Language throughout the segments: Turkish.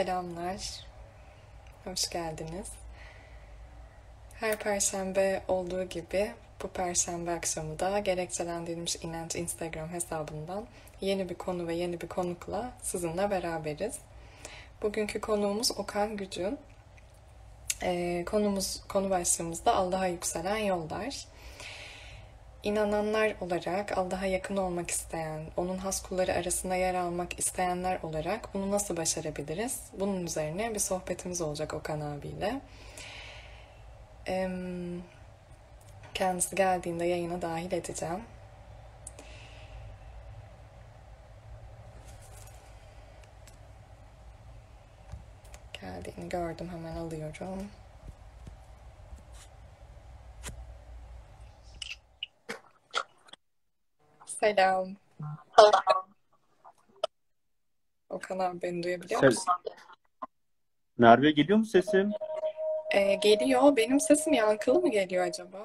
Selamlar, hoş geldiniz. Her perşembe olduğu gibi bu perşembe akşamı da gerekçelendirilmiş inanç Instagram hesabından yeni bir konu ve yeni bir konukla sizinle beraberiz. Bugünkü konuğumuz Okan Gücün. Ee, konumuz, konu başlığımız da Allah'a yükselen yollar. İnananlar olarak Allah'a yakın olmak isteyen, onun has kulları arasında yer almak isteyenler olarak bunu nasıl başarabiliriz? Bunun üzerine bir sohbetimiz olacak Okan abiyle. Kendisi geldiğinde yayına dahil edeceğim. Geldiğini gördüm hemen alıyorum. Selam. Okan abi beni duyabiliyor Ses. musun? Merve geliyor mu sesim? Ee, geliyor. Benim sesim yankılı mı geliyor acaba?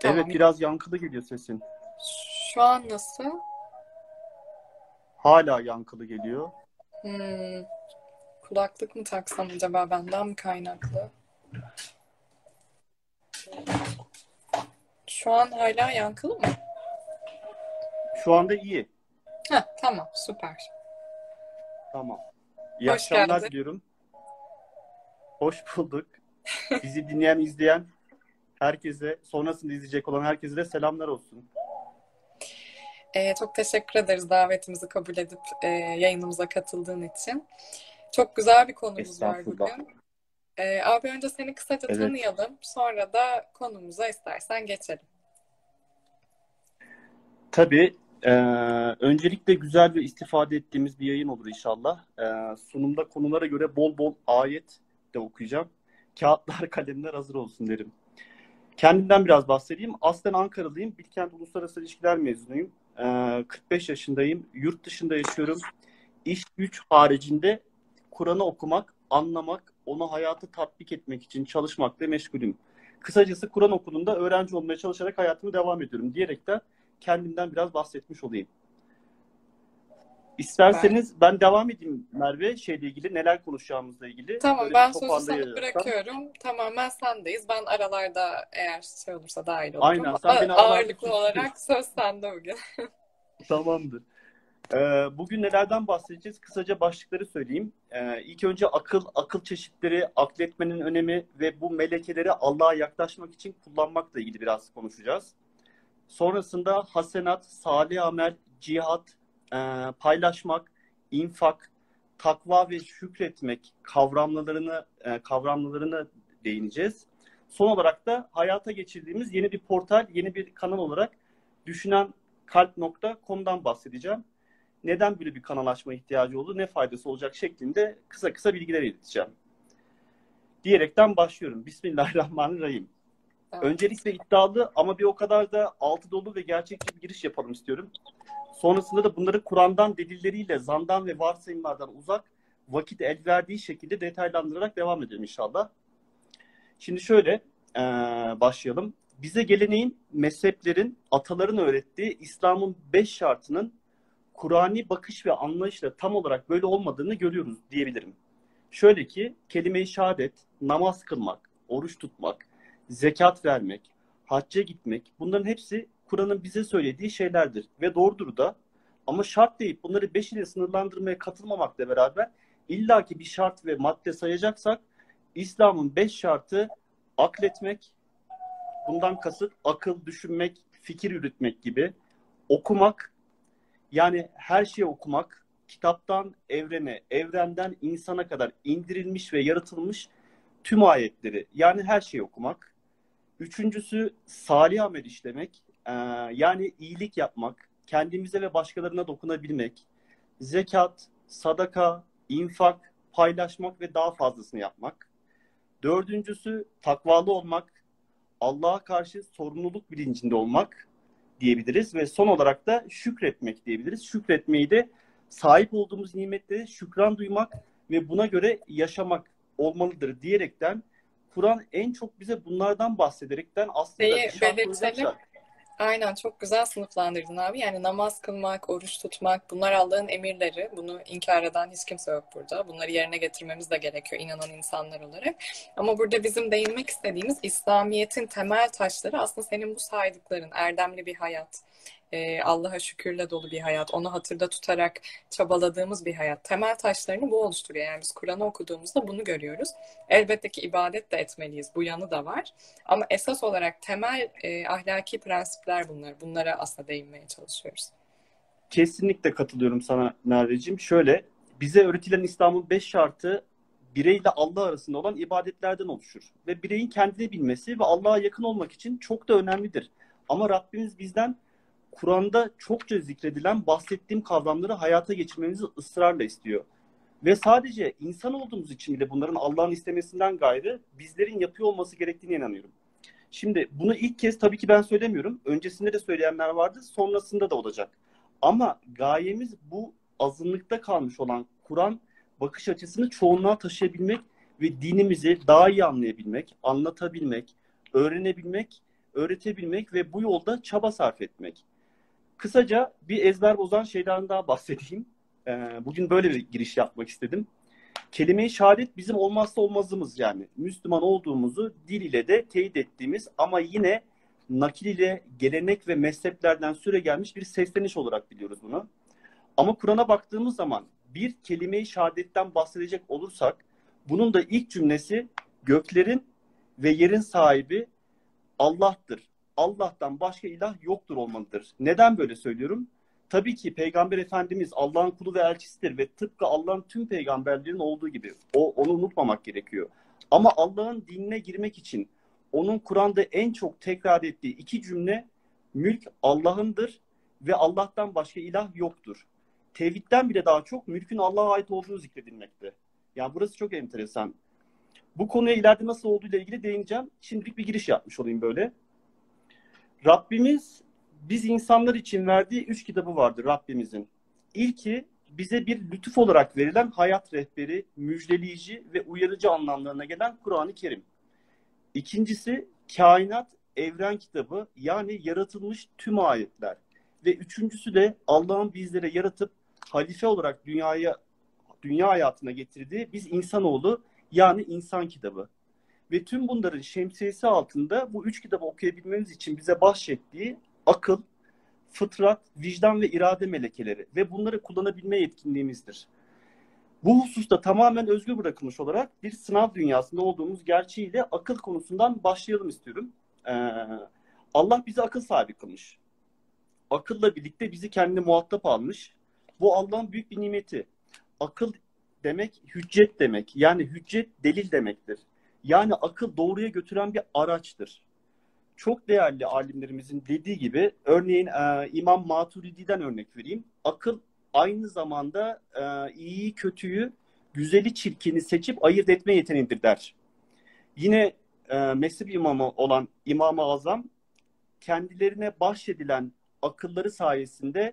Tamam. Evet biraz yankılı geliyor sesin. Şu an nasıl? Hala yankılı geliyor. Hmm. Kulaklık mı taksam acaba benden mi kaynaklı? Şu an hala yankılı mı? Şu anda iyi. Heh, tamam süper. Tamam. İyi Hoş akşamlar geldin. diliyorum. Hoş bulduk. Bizi dinleyen, izleyen herkese, sonrasında izleyecek olan herkese de selamlar olsun. Ee, çok teşekkür ederiz davetimizi kabul edip e, yayınımıza katıldığın için. Çok güzel bir konumuz var bugün. Ee, abi önce seni kısaca Evet. tanıyalım. Sonra da konumuza istersen geçelim. Tabii e, öncelikle güzel ve istifade ettiğimiz bir yayın olur inşallah. E, sunumda konulara göre bol bol ayet de okuyacağım. Kağıtlar, kalemler hazır olsun derim. Kendimden biraz bahsedeyim. Aslen Ankaralıyım. Bilkent Uluslararası İlişkiler mezunuyum. E, 45 yaşındayım. Yurt dışında yaşıyorum. İş güç haricinde Kur'an'ı okumak, anlamak, onu hayata tatbik etmek için çalışmakla meşgulüm. Kısacası Kur'an okulunda öğrenci olmaya çalışarak hayatımı devam ediyorum diyerekten kendimden biraz bahsetmiş olayım. İsterseniz ben devam edeyim Merve şeyle ilgili neler konuşacağımızla ilgili. Tamam Böyle ben sözü sana bırakıyorum. Tamamen sendeyiz. Ben aralarda eğer şey olursa dahil olurum. Aynen, sen beni Ağırlıklı olarak söz sende bugün. Tamamdır. Ee, bugün nelerden bahsedeceğiz? Kısaca başlıkları söyleyeyim. Ee, ilk önce akıl, akıl çeşitleri, akletmenin önemi ve bu melekeleri Allah'a yaklaşmak için kullanmakla ilgili biraz konuşacağız. Sonrasında hasenat, salih amel, cihat, e, paylaşmak, infak, takva ve şükretmek kavramlarını e, kavramlarını değineceğiz. Son olarak da hayata geçirdiğimiz yeni bir portal, yeni bir kanal olarak düşünen kalp.com'dan bahsedeceğim. Neden böyle bir kanal açma ihtiyacı oldu, ne faydası olacak şeklinde kısa kısa bilgiler ileteceğim. Diyerekten başlıyorum. Bismillahirrahmanirrahim. Öncelikle iddialı ama bir o kadar da altı dolu ve gerçekçi bir giriş yapalım istiyorum. Sonrasında da bunları Kur'an'dan delilleriyle, zandan ve varsayımlardan uzak, vakit el verdiği şekilde detaylandırarak devam edelim inşallah. Şimdi şöyle eee, başlayalım. Bize geleneğin, mezheplerin, ataların öğrettiği İslam'ın beş şartının Kur'ani bakış ve anlayışla tam olarak böyle olmadığını görüyoruz diyebilirim. Şöyle ki kelime-i şehadet, namaz kılmak, oruç tutmak, zekat vermek, hacca gitmek bunların hepsi Kur'an'ın bize söylediği şeylerdir. Ve doğrudur da. Ama şart deyip bunları beş ile sınırlandırmaya katılmamakla beraber illaki bir şart ve madde sayacaksak İslam'ın beş şartı akletmek, bundan kasıt akıl, düşünmek, fikir yürütmek gibi, okumak, yani her şeyi okumak, kitaptan evrene, evrenden insana kadar indirilmiş ve yaratılmış tüm ayetleri, yani her şeyi okumak. Üçüncüsü salih amel işlemek, Ee, yani iyilik yapmak, kendimize ve başkalarına dokunabilmek, zekat, sadaka, infak, paylaşmak ve daha fazlasını yapmak. Dördüncüsü takvalı olmak, Allah'a karşı sorumluluk bilincinde olmak diyebiliriz ve son olarak da şükretmek diyebiliriz. Şükretmeyi de sahip olduğumuz nimetlere şükran duymak ve buna göre yaşamak olmalıdır diyerekten Kur'an en çok bize bunlardan bahsederekten aslında Şeyi belirtelim. Aynen çok güzel sınıflandırdın abi. Yani namaz kılmak, oruç tutmak bunlar Allah'ın emirleri. Bunu inkar eden hiç kimse yok burada. Bunları yerine getirmemiz de gerekiyor inanan insanlar olarak. Ama burada bizim değinmek istediğimiz İslamiyet'in temel taşları aslında senin bu saydıkların erdemli bir hayat, e, Allah'a şükürle dolu bir hayat, onu hatırda tutarak çabaladığımız bir hayat. Temel taşlarını bu oluşturuyor. Yani biz Kur'an'ı okuduğumuzda bunu görüyoruz. Elbette ki ibadet de etmeliyiz. Bu yanı da var. Ama esas olarak temel e, ahlaki prensipler bunlar. Bunlara aslında değinmeye çalışıyoruz. Kesinlikle katılıyorum sana Merveciğim. Şöyle, bize öğretilen İslam'ın beş şartı bireyle Allah arasında olan ibadetlerden oluşur. Ve bireyin kendini bilmesi ve Allah'a yakın olmak için çok da önemlidir. Ama Rabbimiz bizden Kur'an'da çokça zikredilen bahsettiğim kavramları hayata geçirmemizi ısrarla istiyor. Ve sadece insan olduğumuz için bile bunların Allah'ın istemesinden gayrı bizlerin yapıyor olması gerektiğine inanıyorum. Şimdi bunu ilk kez tabii ki ben söylemiyorum. Öncesinde de söyleyenler vardı, sonrasında da olacak. Ama gayemiz bu azınlıkta kalmış olan Kur'an bakış açısını çoğunluğa taşıyabilmek ve dinimizi daha iyi anlayabilmek, anlatabilmek, öğrenebilmek, öğretebilmek ve bu yolda çaba sarf etmek. Kısaca bir ezber bozan şeyden daha bahsedeyim. Ee, bugün böyle bir giriş yapmak istedim. Kelime-i şehadet bizim olmazsa olmazımız yani. Müslüman olduğumuzu dil ile de teyit ettiğimiz ama yine nakil ile gelenek ve mezheplerden süre gelmiş bir sesleniş olarak biliyoruz bunu. Ama Kur'an'a baktığımız zaman bir kelime-i şehadetten bahsedecek olursak bunun da ilk cümlesi göklerin ve yerin sahibi Allah'tır. Allah'tan başka ilah yoktur olmalıdır. Neden böyle söylüyorum? Tabii ki Peygamber Efendimiz Allah'ın kulu ve elçisidir ve tıpkı Allah'ın tüm peygamberlerin olduğu gibi o onu unutmamak gerekiyor. Ama Allah'ın dinine girmek için onun Kur'an'da en çok tekrar ettiği iki cümle mülk Allah'ındır ve Allah'tan başka ilah yoktur. Tevhidden bile daha çok mülkün Allah'a ait olduğu zikredilmekte. Yani burası çok enteresan. Bu konuya ileride nasıl olduğu ile ilgili değineceğim. Şimdilik bir giriş yapmış olayım böyle. Rabbimiz biz insanlar için verdiği üç kitabı vardır Rabbimizin. İlki bize bir lütuf olarak verilen hayat rehberi, müjdeleyici ve uyarıcı anlamlarına gelen Kur'an-ı Kerim. İkincisi kainat evren kitabı yani yaratılmış tüm ayetler. Ve üçüncüsü de Allah'ın bizlere yaratıp halife olarak dünyaya dünya hayatına getirdiği biz insanoğlu yani insan kitabı. Ve tüm bunların şemsiyesi altında bu üç kitabı okuyabilmemiz için bize bahşettiği akıl, fıtrat, vicdan ve irade melekeleri ve bunları kullanabilme yetkinliğimizdir. Bu hususta tamamen özgür bırakılmış olarak bir sınav dünyasında olduğumuz gerçeğiyle akıl konusundan başlayalım istiyorum. Ee, Allah bizi akıl sahibi kılmış. Akılla birlikte bizi kendine muhatap almış. Bu Allah'ın büyük bir nimeti. Akıl demek hüccet demek. Yani hüccet delil demektir. Yani akıl doğruya götüren bir araçtır. Çok değerli alimlerimizin dediği gibi örneğin e, İmam Maturidi'den örnek vereyim. Akıl aynı zamanda e, iyiyi kötüyü, güzeli çirkini seçip ayırt etme yeteneğidir der. Yine e, mezhep imamı olan İmam-ı Azam kendilerine bahşedilen akılları sayesinde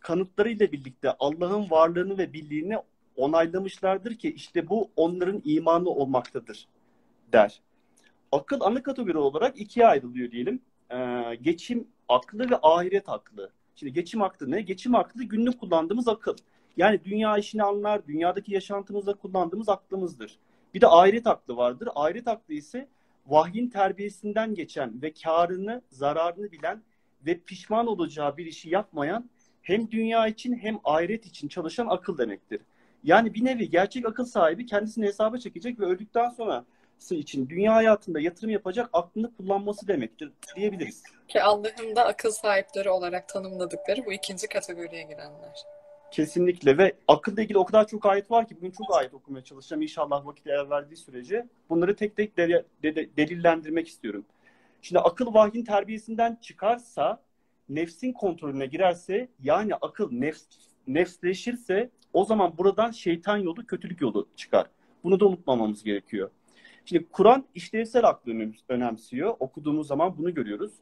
kanıtlarıyla birlikte Allah'ın varlığını ve birliğini onaylamışlardır ki işte bu onların imanı olmaktadır der. Akıl ana kategori olarak ikiye ayrılıyor diyelim. Ee, geçim aklı ve ahiret aklı. Şimdi geçim aklı ne? Geçim aklı günlük kullandığımız akıl. Yani dünya işini anlar, dünyadaki yaşantımızda kullandığımız aklımızdır. Bir de ahiret aklı vardır. Ahiret aklı ise vahyin terbiyesinden geçen ve karını, zararını bilen ve pişman olacağı bir işi yapmayan hem dünya için hem ahiret için çalışan akıl demektir. Yani bir nevi gerçek akıl sahibi kendisini hesaba çekecek ve öldükten sonra için dünya hayatında yatırım yapacak aklını kullanması demektir diyebiliriz. Ki Allah'ın da akıl sahipleri olarak tanımladıkları bu ikinci kategoriye girenler. Kesinlikle ve akılla ilgili o kadar çok ayet var ki bugün çok ayet okumaya çalışacağım inşallah vakit el verdiği sürece. Bunları tek tek de, de, de, delillendirmek istiyorum. Şimdi akıl vahyin terbiyesinden çıkarsa, nefsin kontrolüne girerse yani akıl nefs, nefsleşirse o zaman buradan şeytan yolu, kötülük yolu çıkar. Bunu da unutmamamız gerekiyor. Şimdi Kur'an işlevsel aklı önemsiyor. Okuduğumuz zaman bunu görüyoruz.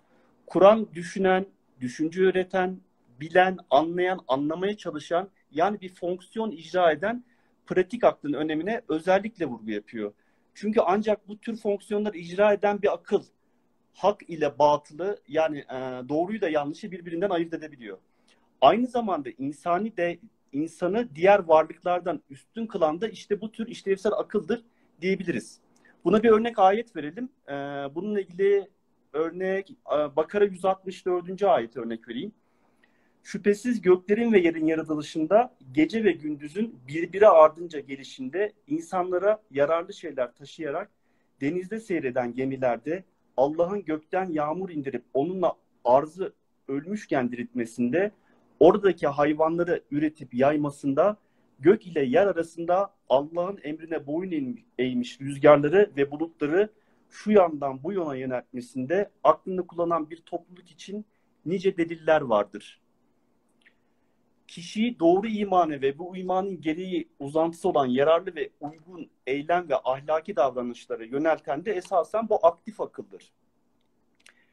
Kur'an düşünen, düşünce üreten, bilen, anlayan, anlamaya çalışan yani bir fonksiyon icra eden pratik aklın önemine özellikle vurgu yapıyor. Çünkü ancak bu tür fonksiyonları icra eden bir akıl hak ile batılı yani e, doğruyu da yanlışı birbirinden ayırt edebiliyor. Aynı zamanda insani de insanı diğer varlıklardan üstün kılan da işte bu tür işlevsel akıldır diyebiliriz. Buna bir örnek ayet verelim. Ee, bununla ilgili örnek e, Bakara 164. ayet örnek vereyim. Şüphesiz göklerin ve yerin yaratılışında gece ve gündüzün birbiri ardınca gelişinde insanlara yararlı şeyler taşıyarak denizde seyreden gemilerde Allah'ın gökten yağmur indirip onunla arzı ölmüşken diriltmesinde oradaki hayvanları üretip yaymasında gök ile yer arasında Allah'ın emrine boyun eğmiş rüzgarları ve bulutları şu yandan bu yana yöneltmesinde aklını kullanan bir topluluk için nice deliller vardır. Kişiyi doğru imanı ve bu imanın gereği uzantısı olan yararlı ve uygun eylem ve ahlaki davranışları yönelten de esasen bu aktif akıldır.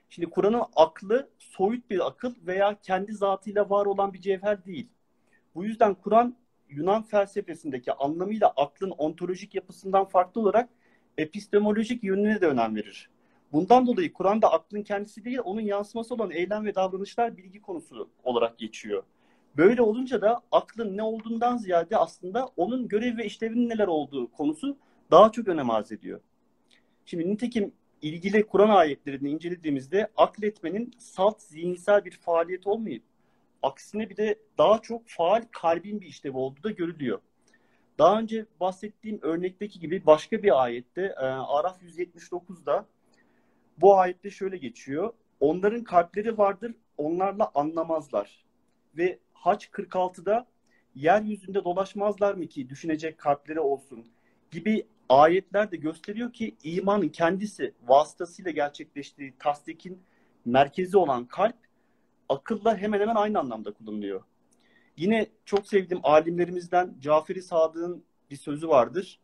Şimdi Kur'an'ın aklı soyut bir akıl veya kendi zatıyla var olan bir cevher değil. Bu yüzden Kur'an Yunan felsefesindeki anlamıyla aklın ontolojik yapısından farklı olarak epistemolojik yönüne de önem verir. Bundan dolayı Kur'an'da aklın kendisi değil, onun yansıması olan eylem ve davranışlar bilgi konusu olarak geçiyor. Böyle olunca da aklın ne olduğundan ziyade aslında onun görev ve işlevinin neler olduğu konusu daha çok önem arz ediyor. Şimdi nitekim ilgili Kur'an ayetlerini incelediğimizde akletmenin salt zihinsel bir faaliyet olmayıp aksine bir de daha çok faal kalbin bir işlevi olduğu da görülüyor. Daha önce bahsettiğim örnekteki gibi başka bir ayette e, Araf 179'da bu ayette şöyle geçiyor. Onların kalpleri vardır, onlarla anlamazlar. Ve Haç 46'da yeryüzünde dolaşmazlar mı ki düşünecek kalpleri olsun gibi ayetler de gösteriyor ki imanın kendisi vasıtasıyla gerçekleştiği tasdikin merkezi olan kalp akılla hemen hemen aynı anlamda kullanılıyor. Yine çok sevdiğim alimlerimizden Caferi Sadık'ın bir sözü vardır.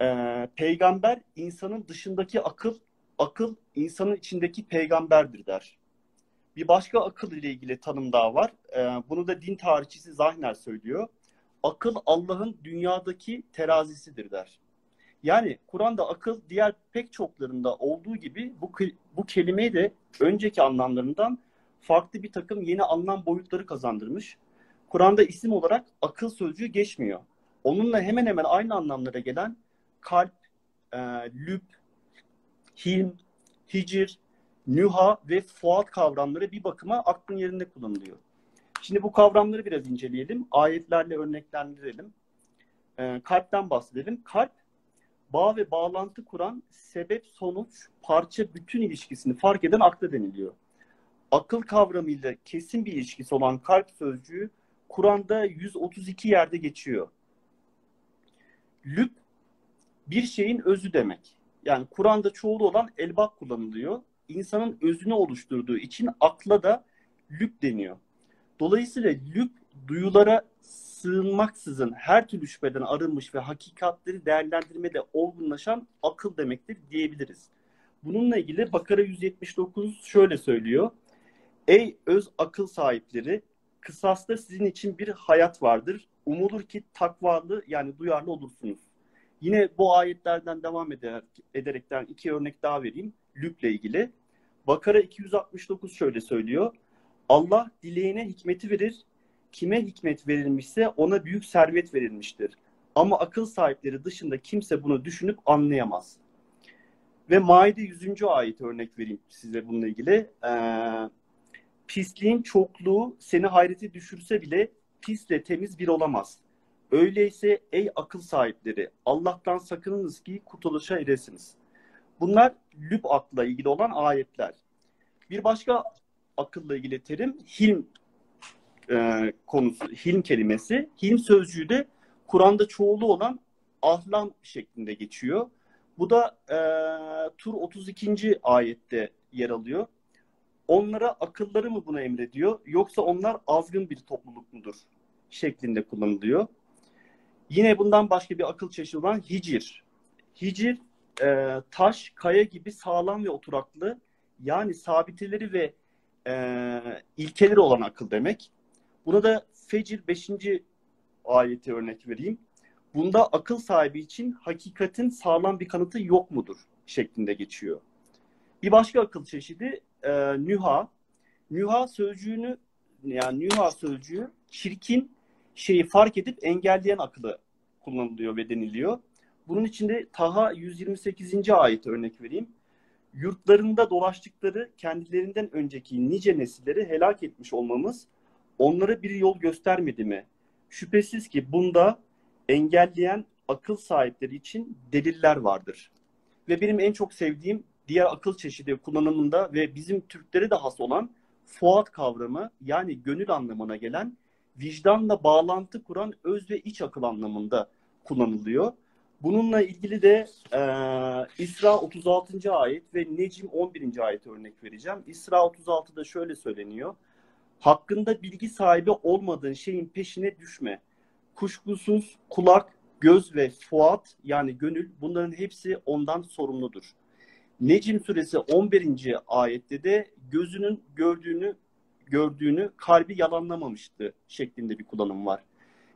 Ee, peygamber insanın dışındaki akıl, akıl insanın içindeki peygamberdir der. Bir başka akıl ile ilgili tanım daha var. Ee, bunu da din tarihçisi Zahner söylüyor. Akıl Allah'ın dünyadaki terazisidir der. Yani Kur'an'da akıl diğer pek çoklarında olduğu gibi bu, bu kelimeyi de önceki anlamlarından farklı bir takım yeni anlam boyutları kazandırmış. Kur'an'da isim olarak akıl sözcüğü geçmiyor. Onunla hemen hemen aynı anlamlara gelen kalp, e, lüb, hilm, hicir, nüha ve fuat kavramları bir bakıma aklın yerinde kullanılıyor. Şimdi bu kavramları biraz inceleyelim. Ayetlerle örneklendirelim. E, kalpten bahsedelim. Kalp, bağ ve bağlantı kuran sebep, sonuç, parça, bütün ilişkisini fark eden akla deniliyor. Akıl kavramıyla kesin bir ilişkisi olan kalp sözcüğü Kur'an'da 132 yerde geçiyor. Lüb bir şeyin özü demek. Yani Kur'an'da çoğulu olan elbak kullanılıyor. İnsanın özünü oluşturduğu için akla da lüb deniyor. Dolayısıyla lüb duyulara sığınmaksızın her türlü şüpheden arınmış ve hakikatleri değerlendirmede olgunlaşan akıl demektir diyebiliriz. Bununla ilgili Bakara 179 şöyle söylüyor. Ey öz akıl sahipleri kısasta sizin için bir hayat vardır. Umulur ki takvalı yani duyarlı olursunuz. Yine bu ayetlerden devam ederek, ederekten iki örnek daha vereyim. Lüb'le ilgili. Bakara 269 şöyle söylüyor. Allah dileğine hikmeti verir. Kime hikmet verilmişse ona büyük servet verilmiştir. Ama akıl sahipleri dışında kimse bunu düşünüp anlayamaz. Ve Maide 100. ayet örnek vereyim size bununla ilgili. Ee, Pisliğin çokluğu seni hayrete düşürse bile pisle temiz bir olamaz. Öyleyse ey akıl sahipleri Allah'tan sakınınız ki kurtuluşa eresiniz. Bunlar lüb akla ilgili olan ayetler. Bir başka akılla ilgili terim hilm e, konusu, hilm kelimesi. Hilm sözcüğü de Kur'an'da çoğulu olan ahlam şeklinde geçiyor. Bu da e, Tur 32. ayette yer alıyor onlara akılları mı bunu emrediyor yoksa onlar azgın bir topluluk mudur şeklinde kullanılıyor. Yine bundan başka bir akıl çeşidi olan hicir. Hicir e, taş, kaya gibi sağlam ve oturaklı yani sabiteleri ve e, ilkeleri olan akıl demek. Buna da Fecir 5. ayeti örnek vereyim. Bunda akıl sahibi için hakikatin sağlam bir kanıtı yok mudur şeklinde geçiyor. Bir başka akıl çeşidi e, nüha. Nüha sözcüğünü yani nüha sözcüğü çirkin şeyi fark edip engelleyen akıllı kullanılıyor ve deniliyor. Bunun içinde Taha 128. ayet örnek vereyim. Yurtlarında dolaştıkları kendilerinden önceki nice nesilleri helak etmiş olmamız onlara bir yol göstermedi mi? Şüphesiz ki bunda engelleyen akıl sahipleri için deliller vardır. Ve benim en çok sevdiğim diğer akıl çeşidi kullanımında ve bizim Türklere de has olan fuat kavramı yani gönül anlamına gelen vicdanla bağlantı kuran öz ve iç akıl anlamında kullanılıyor. Bununla ilgili de e, İsra 36. ayet ve Necim 11. ayet örnek vereceğim. İsra 36'da şöyle söyleniyor. Hakkında bilgi sahibi olmadığın şeyin peşine düşme. Kuşkusuz kulak, göz ve fuat yani gönül bunların hepsi ondan sorumludur. Necim suresi 11. ayette de gözünün gördüğünü gördüğünü kalbi yalanlamamıştı şeklinde bir kullanım var.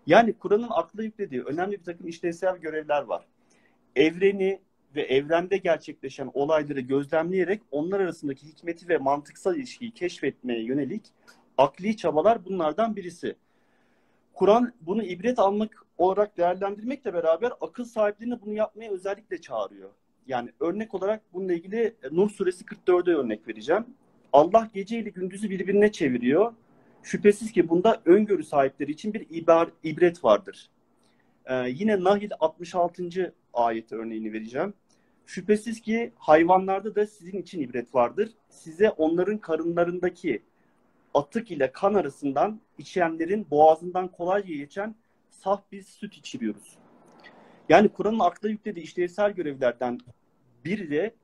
Yani Kur'an'ın akla yüklediği önemli bir takım işlevsel görevler var. Evreni ve evrende gerçekleşen olayları gözlemleyerek onlar arasındaki hikmeti ve mantıksal ilişkiyi keşfetmeye yönelik akli çabalar bunlardan birisi. Kur'an bunu ibret almak olarak değerlendirmekle beraber akıl sahiplerini bunu yapmaya özellikle çağırıyor. Yani örnek olarak bununla ilgili Nur suresi 44'e örnek vereceğim. Allah gece ile gündüzü birbirine çeviriyor. Şüphesiz ki bunda öngörü sahipleri için bir ibar, ibret vardır. Ee, yine Nahil 66. ayet örneğini vereceğim. Şüphesiz ki hayvanlarda da sizin için ibret vardır. Size onların karınlarındaki atık ile kan arasından içenlerin boğazından kolayca geçen saf bir süt içiriyoruz. Yani Kur'an'ın akla yüklediği işlevsel görevlerden biri de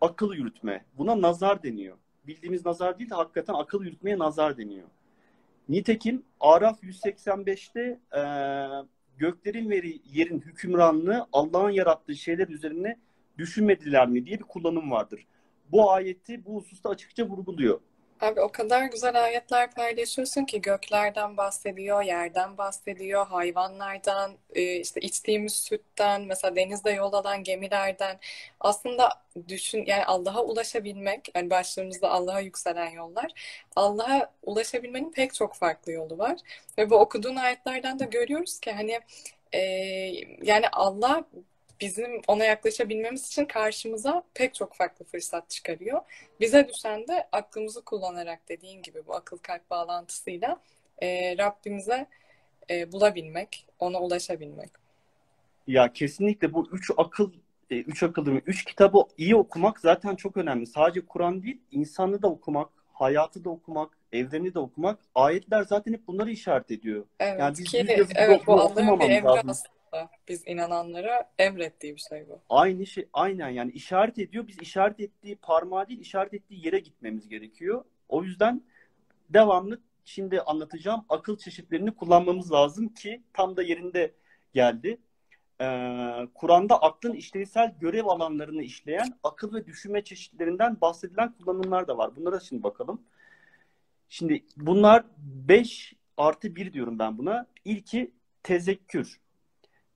akıl yürütme. Buna nazar deniyor. Bildiğimiz nazar değil de hakikaten akıl yürütmeye nazar deniyor. Nitekim Araf 185'te e, göklerin ve yerin hükümranlığı Allah'ın yarattığı şeyler üzerine düşünmediler mi diye bir kullanım vardır. Bu ayeti bu hususta açıkça vurguluyor. Abi o kadar güzel ayetler paylaşıyorsun ki göklerden bahsediyor, yerden bahsediyor, hayvanlardan, e, işte içtiğimiz sütten, mesela denizde yol alan gemilerden. Aslında düşün yani Allah'a ulaşabilmek, yani başlarımızda Allah'a yükselen yollar. Allah'a ulaşabilmenin pek çok farklı yolu var. Ve bu okuduğun ayetlerden de görüyoruz ki hani e, yani Allah bizim ona yaklaşabilmemiz için karşımıza pek çok farklı fırsat çıkarıyor. Bize düşen de aklımızı kullanarak dediğin gibi bu akıl kalp bağlantısıyla e, Rabbimize e, bulabilmek, ona ulaşabilmek. Ya kesinlikle bu üç akıl e, üç akıl üç kitabı iyi okumak zaten çok önemli. Sadece Kur'an değil, insanı da okumak, hayatı da okumak, evreni de okumak. Ayetler zaten hep bunları işaret ediyor. Evet, yani biz ki, evet bu Allah'ın bir emri aslında biz inananlara emrettiği bir şey bu. Aynı şey, aynen yani işaret ediyor. Biz işaret ettiği parmağı değil, işaret ettiği yere gitmemiz gerekiyor. O yüzden devamlı şimdi anlatacağım akıl çeşitlerini kullanmamız lazım ki tam da yerinde geldi. Ee, Kur'an'da aklın işlevsel görev alanlarını işleyen akıl ve düşünme çeşitlerinden bahsedilen kullanımlar da var. Bunlara şimdi bakalım. Şimdi bunlar 5 artı 1 diyorum ben buna. İlki tezekkür.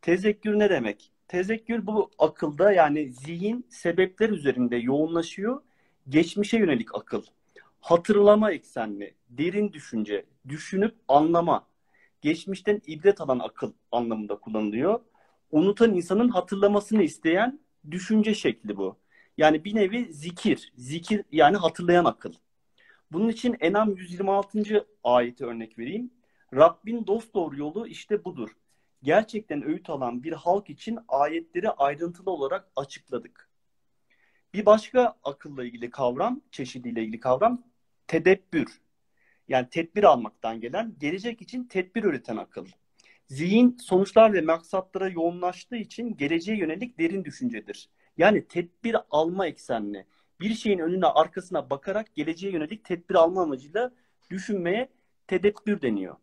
Tezekkür ne demek? Tezekkür bu akılda yani zihin sebepler üzerinde yoğunlaşıyor. Geçmişe yönelik akıl. Hatırlama eksenli, derin düşünce, düşünüp anlama. Geçmişten ibret alan akıl anlamında kullanılıyor. Unutan insanın hatırlamasını isteyen düşünce şekli bu. Yani bir nevi zikir. Zikir yani hatırlayan akıl. Bunun için Enam 126. ayeti örnek vereyim. Rabbin dost doğru yolu işte budur gerçekten öğüt alan bir halk için ayetleri ayrıntılı olarak açıkladık. Bir başka akılla ilgili kavram, çeşidiyle ilgili kavram tedebbür. Yani tedbir almaktan gelen, gelecek için tedbir üreten akıl. Zihin sonuçlar ve maksatlara yoğunlaştığı için geleceğe yönelik derin düşüncedir. Yani tedbir alma eksenli. Bir şeyin önüne arkasına bakarak geleceğe yönelik tedbir alma amacıyla düşünmeye tedebbür deniyor.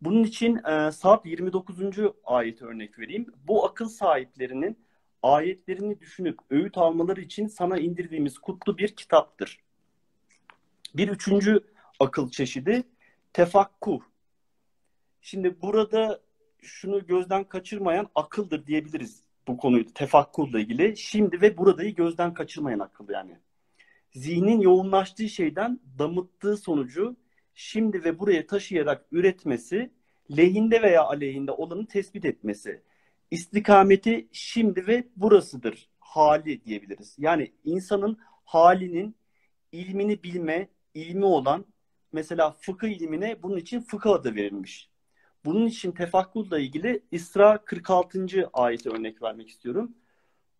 Bunun için e, Sad 29. ayet örnek vereyim. Bu akıl sahiplerinin ayetlerini düşünüp öğüt almaları için sana indirdiğimiz kutlu bir kitaptır. Bir üçüncü akıl çeşidi tefakkuh. Şimdi burada şunu gözden kaçırmayan akıldır diyebiliriz bu konuyu tefakkurla ilgili. Şimdi ve buradayı gözden kaçırmayan akıl yani. zihnin yoğunlaştığı şeyden damıttığı sonucu şimdi ve buraya taşıyarak üretmesi, lehinde veya aleyhinde olanı tespit etmesi. İstikameti şimdi ve burasıdır hali diyebiliriz. Yani insanın halinin ilmini bilme, ilmi olan mesela fıkıh ilmine bunun için fıkıh adı verilmiş. Bunun için tefakkurla ilgili İsra 46. ayeti örnek vermek istiyorum.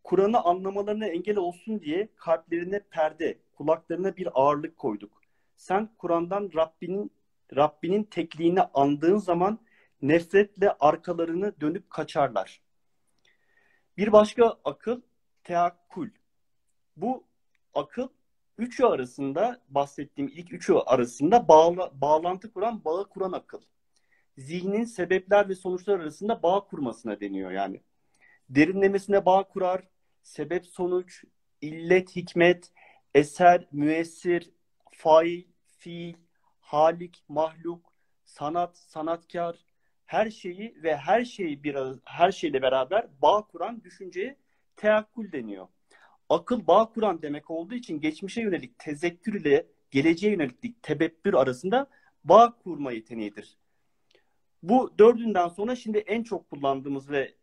Kur'an'ı anlamalarına engel olsun diye kalplerine perde, kulaklarına bir ağırlık koyduk. Sen Kur'an'dan Rabbinin Rabbinin tekliğini andığın zaman nefretle arkalarını dönüp kaçarlar. Bir başka akıl teakkül. Bu akıl üçü arasında bahsettiğim ilk üçü arasında bağla, bağlantı kuran, bağı kuran akıl. Zihnin sebepler ve sonuçlar arasında bağ kurmasına deniyor yani. Derinlemesine bağ kurar, sebep sonuç, illet hikmet, eser, müessir, fail, fiil, halik, mahluk, sanat, sanatkar, her şeyi ve her şeyi bir her şeyle beraber bağ kuran düşünceye teakkül deniyor. Akıl bağ kuran demek olduğu için geçmişe yönelik tezekkür ile geleceğe yönelik tebebbür arasında bağ kurma yeteneğidir. Bu dördünden sonra şimdi en çok kullandığımız ve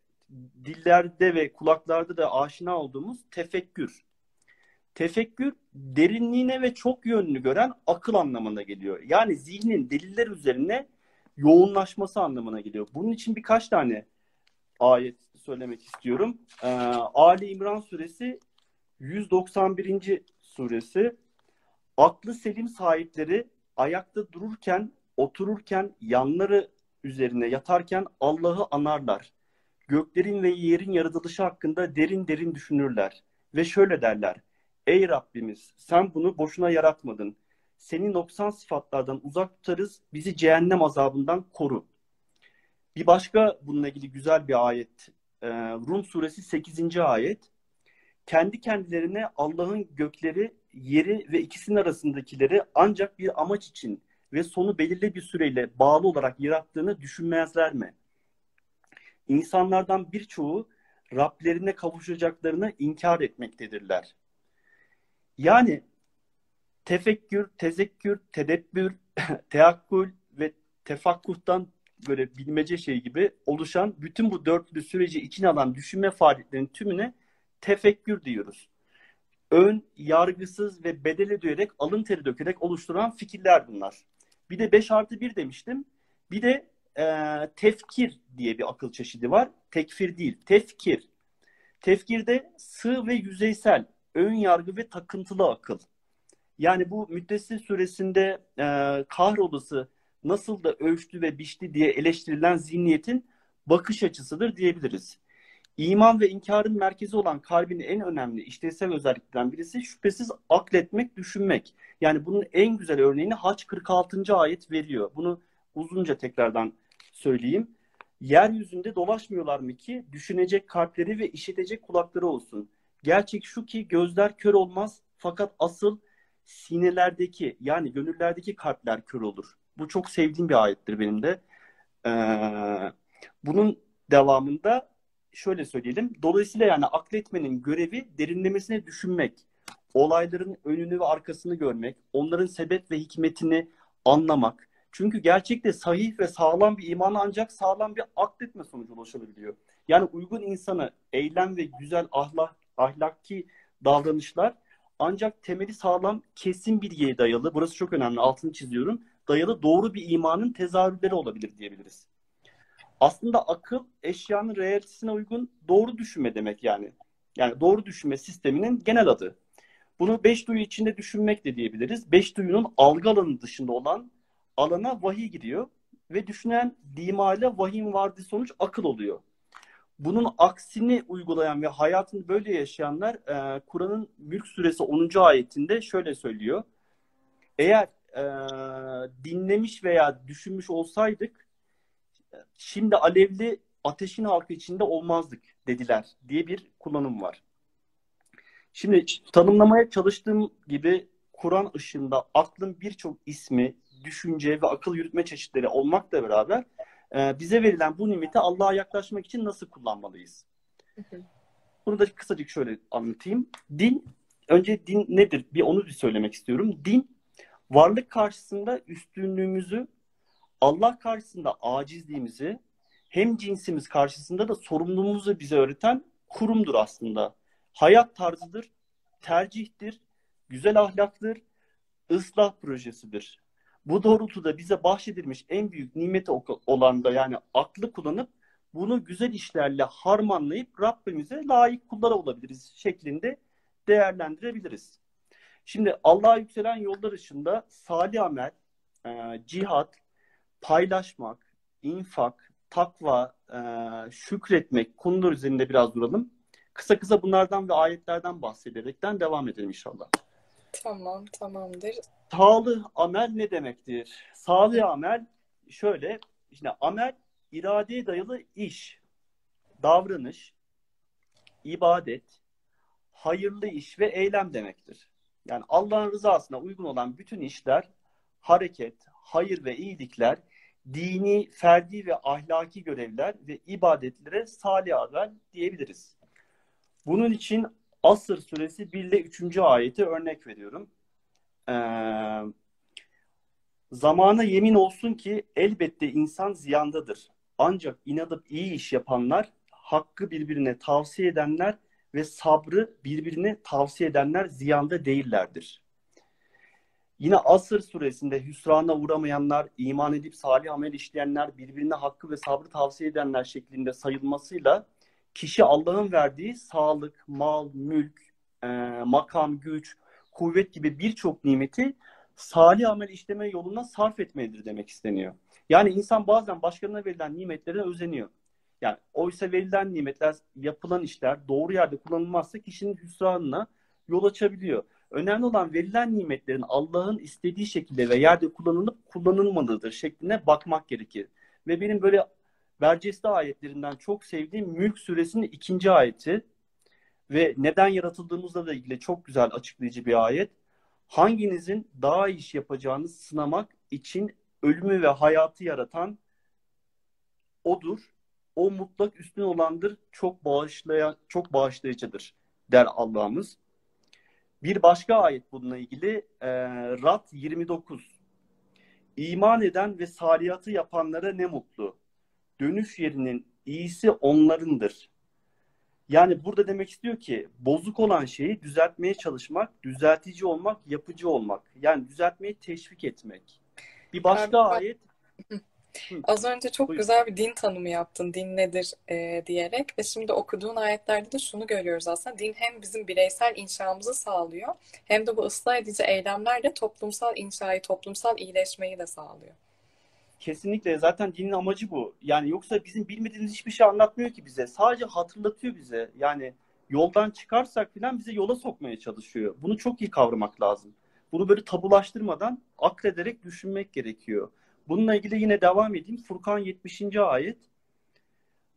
dillerde ve kulaklarda da aşina olduğumuz tefekkür. Tefekkür derinliğine ve çok yönlü gören akıl anlamına geliyor. Yani zihnin deliller üzerine yoğunlaşması anlamına geliyor. Bunun için birkaç tane ayet söylemek istiyorum. Ee, Ali İmran suresi 191. suresi aklı selim sahipleri ayakta dururken, otururken, yanları üzerine yatarken Allah'ı anarlar. Göklerin ve yerin yaratılışı hakkında derin derin düşünürler. Ve şöyle derler. Ey Rabbimiz sen bunu boşuna yaratmadın. Seni noksan sıfatlardan uzak tutarız. Bizi cehennem azabından koru. Bir başka bununla ilgili güzel bir ayet. Ee, Rum suresi 8. ayet. Kendi kendilerine Allah'ın gökleri, yeri ve ikisinin arasındakileri ancak bir amaç için ve sonu belirli bir süreyle bağlı olarak yarattığını düşünmezler mi? İnsanlardan birçoğu Rablerine kavuşacaklarını inkar etmektedirler. Yani tefekkür, tezekkür, tedebbür, teakkül ve tefakkuhtan böyle bilmece şey gibi oluşan bütün bu dörtlü süreci içine alan düşünme faaliyetlerinin tümüne tefekkür diyoruz. Ön, yargısız ve bedele duyerek, alın teri dökerek oluşturan fikirler bunlar. Bir de 5 artı 1 demiştim. Bir de e, tefkir diye bir akıl çeşidi var. Tekfir değil, tefkir. Tefkirde sığ ve yüzeysel, ön yargı ve takıntılı akıl. Yani bu Müddessir suresinde e, kahrolası nasıl da ölçtü ve biçti diye eleştirilen zihniyetin bakış açısıdır diyebiliriz. İman ve inkarın merkezi olan kalbin en önemli işlevsel özelliklerinden birisi şüphesiz akletmek, düşünmek. Yani bunun en güzel örneğini Haç 46. ayet veriyor. Bunu uzunca tekrardan söyleyeyim. Yeryüzünde dolaşmıyorlar mı ki düşünecek kalpleri ve işitecek kulakları olsun. Gerçek şu ki gözler kör olmaz fakat asıl sinelerdeki yani gönüllerdeki kalpler kör olur. Bu çok sevdiğim bir ayettir benim de. Ee, bunun devamında şöyle söyleyelim. Dolayısıyla yani akletmenin görevi derinlemesine düşünmek, olayların önünü ve arkasını görmek, onların sebep ve hikmetini anlamak. Çünkü gerçekte sahih ve sağlam bir iman ancak sağlam bir akletme sonucu ulaşılabiliyor. Yani uygun insanı eylem ve güzel ahlak, ahlaki davranışlar ancak temeli sağlam, kesin bilgiye dayalı, burası çok önemli, altını çiziyorum, dayalı doğru bir imanın tezahürleri olabilir diyebiliriz. Aslında akıl eşyanın realitesine uygun doğru düşünme demek yani. Yani doğru düşünme sisteminin genel adı. Bunu beş duyu içinde düşünmek de diyebiliriz. Beş duyunun algı alanı dışında olan alana vahiy giriyor ve düşünen dimale vahim vardı sonuç akıl oluyor. Bunun aksini uygulayan ve hayatını böyle yaşayanlar e, Kur'an'ın Mülk Suresi 10. ayetinde şöyle söylüyor. Eğer e, dinlemiş veya düşünmüş olsaydık şimdi alevli ateşin halkı içinde olmazdık dediler diye bir kullanım var. Şimdi tanımlamaya çalıştığım gibi Kur'an ışığında aklın birçok ismi, düşünce ve akıl yürütme çeşitleri olmakla beraber e, bize verilen bu nimeti Allah'a yaklaşmak için nasıl kullanmalıyız? Bunu da kısacık şöyle anlatayım. Din önce din nedir? Bir onu bir söylemek istiyorum. Din varlık karşısında üstünlüğümüzü, Allah karşısında acizliğimizi, hem cinsimiz karşısında da sorumluluğumuzu bize öğreten kurumdur aslında. Hayat tarzıdır, tercihtir, güzel ahlaktır, ıslah projesidir. Bu doğrultuda bize bahşedilmiş en büyük nimeti olan da yani aklı kullanıp bunu güzel işlerle harmanlayıp Rabbimize layık kullara olabiliriz şeklinde değerlendirebiliriz. Şimdi Allah'a yükselen yollar dışında salih amel, e, cihat, paylaşmak, infak, takva, e, şükretmek konular üzerinde biraz duralım. Kısa kısa bunlardan ve ayetlerden bahsederekten devam edelim inşallah. Tamam, tamamdır. Salih amel ne demektir? Salih amel şöyle, işte amel iradeye dayalı iş, davranış, ibadet, hayırlı iş ve eylem demektir. Yani Allah'ın rızasına uygun olan bütün işler, hareket, hayır ve iyilikler, dini, ferdi ve ahlaki görevler ve ibadetlere salih amel diyebiliriz. Bunun için Asır suresi 1 ile 3. ayeti örnek veriyorum. Ee, zamana yemin olsun ki elbette insan ziyandadır. Ancak inadıp iyi iş yapanlar, hakkı birbirine tavsiye edenler ve sabrı birbirine tavsiye edenler ziyanda değillerdir. Yine Asır suresinde hüsrana uğramayanlar, iman edip salih amel işleyenler, birbirine hakkı ve sabrı tavsiye edenler şeklinde sayılmasıyla kişi Allah'ın verdiği sağlık, mal, mülk, e, makam, güç, kuvvet gibi birçok nimeti salih amel işleme yoluna sarf etmelidir demek isteniyor. Yani insan bazen başkalarına verilen nimetlere özeniyor. Yani oysa verilen nimetler, yapılan işler doğru yerde kullanılmazsa kişinin hüsranına yol açabiliyor. Önemli olan verilen nimetlerin Allah'ın istediği şekilde ve yerde kullanılıp kullanılmalıdır şekline bakmak gerekir. Ve benim böyle Berceste ayetlerinden çok sevdiğim Mülk suresinin ikinci ayeti ve neden yaratıldığımızla da ilgili çok güzel açıklayıcı bir ayet. Hanginizin daha iyi iş yapacağını sınamak için ölümü ve hayatı yaratan odur. O mutlak üstün olandır. Çok bağışlayan, çok bağışlayıcıdır der Allah'ımız. Bir başka ayet bununla ilgili e, Rad 29. İman eden ve saliyatı yapanlara ne mutlu. Dönüş yerinin iyisi onlarındır. Yani burada demek istiyor ki bozuk olan şeyi düzeltmeye çalışmak, düzeltici olmak, yapıcı olmak. Yani düzeltmeyi teşvik etmek. Bir başka Abi, ayet Az önce çok Buyurun. güzel bir din tanımı yaptın. Din nedir e, diyerek ve şimdi okuduğun ayetlerde de şunu görüyoruz aslında. Din hem bizim bireysel inşamızı sağlıyor hem de bu ıslah edici eylemlerle toplumsal inşayı, toplumsal iyileşmeyi de sağlıyor. Kesinlikle. Zaten dinin amacı bu. Yani yoksa bizim bilmediğimiz hiçbir şey anlatmıyor ki bize. Sadece hatırlatıyor bize. Yani yoldan çıkarsak falan bize yola sokmaya çalışıyor. Bunu çok iyi kavramak lazım. Bunu böyle tabulaştırmadan aklederek düşünmek gerekiyor. Bununla ilgili yine devam edeyim. Furkan 70. ayet.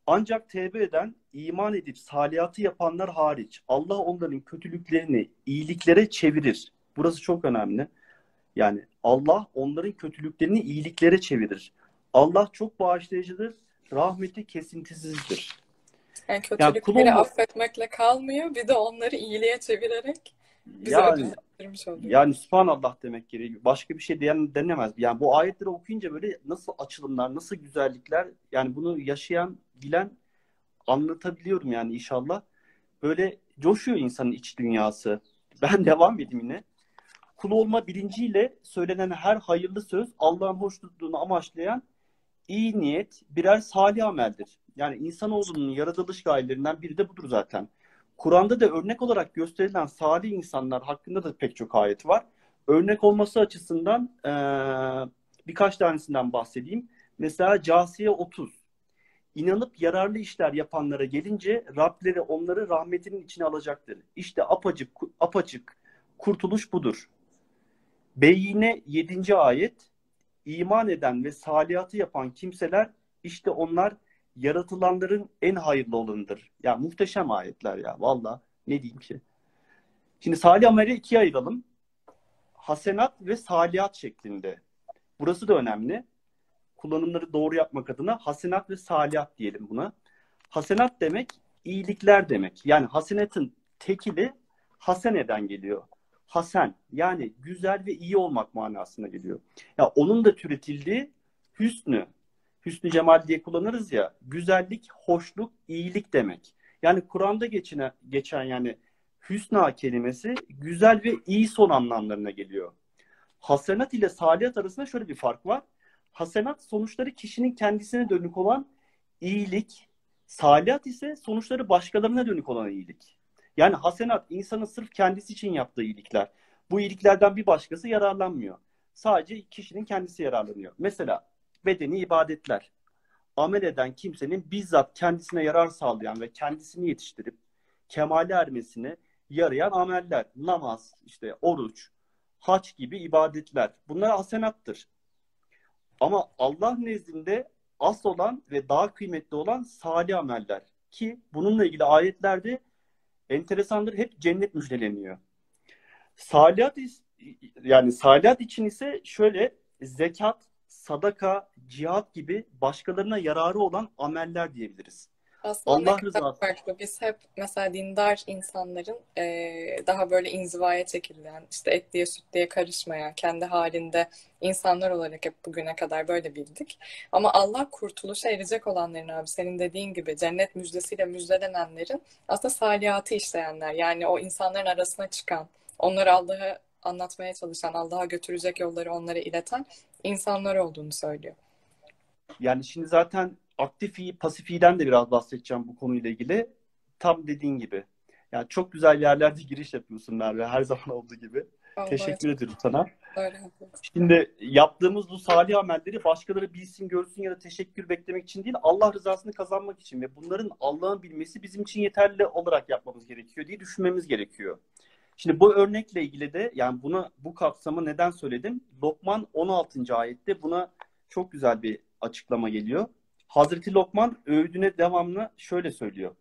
Ancak tevbe eden, iman edip saliyatı yapanlar hariç Allah onların kötülüklerini iyiliklere çevirir. Burası çok önemli. Yani Allah onların kötülüklerini iyiliklere çevirir. Allah çok bağışlayıcıdır, rahmeti kesintisizdir. Yani kötülükleri yani affetmekle kalmıyor, bir de onları iyiliğe çevirerek bize yani, oluyor. Yani subhanallah demek gerekiyor. Başka bir şey diyen, denemez. Yani bu ayetleri okuyunca böyle nasıl açılımlar, nasıl güzellikler yani bunu yaşayan, bilen anlatabiliyorum yani inşallah. Böyle coşuyor insanın iç dünyası. Ben devam edeyim yine. Kul olma bilinciyle söylenen her hayırlı söz Allah'ın hoşnutluğunu amaçlayan iyi niyet birer salih ameldir. Yani insanoğlunun yaratılış gayelerinden biri de budur zaten. Kur'an'da da örnek olarak gösterilen salih insanlar hakkında da pek çok ayet var. Örnek olması açısından e, birkaç tanesinden bahsedeyim. Mesela Casiye 30. İnanıp yararlı işler yapanlara gelince Rableri onları rahmetinin içine alacaktır. İşte apacık, apaçık kurtuluş budur. Beyyine 7. ayet iman eden ve saliyatı yapan kimseler işte onlar yaratılanların en hayırlı olanıdır. Ya muhteşem ayetler ya valla ne diyeyim ki. Şimdi salih ameli ikiye ayıralım. Hasenat ve saliyat şeklinde. Burası da önemli. Kullanımları doğru yapmak adına hasenat ve saliyat diyelim buna. Hasenat demek iyilikler demek. Yani hasenatın tekili haseneden geliyor. Hasen yani güzel ve iyi olmak manasına geliyor. Ya onun da türetildiği hüsnü. Hüsnü cemal diye kullanırız ya. Güzellik, hoşluk, iyilik demek. Yani Kur'an'da geçine, geçen yani hüsna kelimesi güzel ve iyi son anlamlarına geliyor. Hasenat ile salihat arasında şöyle bir fark var. Hasenat sonuçları kişinin kendisine dönük olan iyilik, salihat ise sonuçları başkalarına dönük olan iyilik. Yani hasenat insanın sırf kendisi için yaptığı iyilikler. Bu iyiliklerden bir başkası yararlanmıyor. Sadece kişinin kendisi yararlanıyor. Mesela bedeni ibadetler. Amel eden kimsenin bizzat kendisine yarar sağlayan ve kendisini yetiştirip kemale ermesine yarayan ameller. Namaz, işte oruç, haç gibi ibadetler. Bunlar hasenattır. Ama Allah nezdinde as olan ve daha kıymetli olan salih ameller. Ki bununla ilgili ayetlerde enteresandır hep cennet müjdeleniyor. Salihat yani salihat için ise şöyle zekat, sadaka, cihat gibi başkalarına yararı olan ameller diyebiliriz. Aslında Allah rızası. farklı. Biz hep mesela dindar insanların e, daha böyle inzivaya çekilen, işte et diye süt diye karışmayan, kendi halinde insanlar olarak hep bugüne kadar böyle bildik. Ama Allah kurtuluşa erecek olanların abi senin dediğin gibi cennet müjdesiyle müjdelenenlerin aslında salihati işleyenler. Yani o insanların arasına çıkan, onları Allah'a anlatmaya çalışan, Allah'a götürecek yolları onlara ileten insanlar olduğunu söylüyor. Yani şimdi zaten aktif iyi, pasif iyiden de biraz bahsedeceğim bu konuyla ilgili. Tam dediğin gibi. Yani çok güzel yerlerde giriş yapıyorsun Merve her zaman olduğu gibi. Allah Teşekkür ederim sana. Öyle. Şimdi yaptığımız bu salih amelleri başkaları bilsin, görsün ya da teşekkür beklemek için değil, Allah rızasını kazanmak için ve bunların Allah'ın bilmesi bizim için yeterli olarak yapmamız gerekiyor diye düşünmemiz gerekiyor. Şimdi bu örnekle ilgili de yani buna bu kapsamı neden söyledim? Lokman 16. ayette buna çok güzel bir açıklama geliyor. Hazreti Lokman öğüdüne devamlı şöyle söylüyor.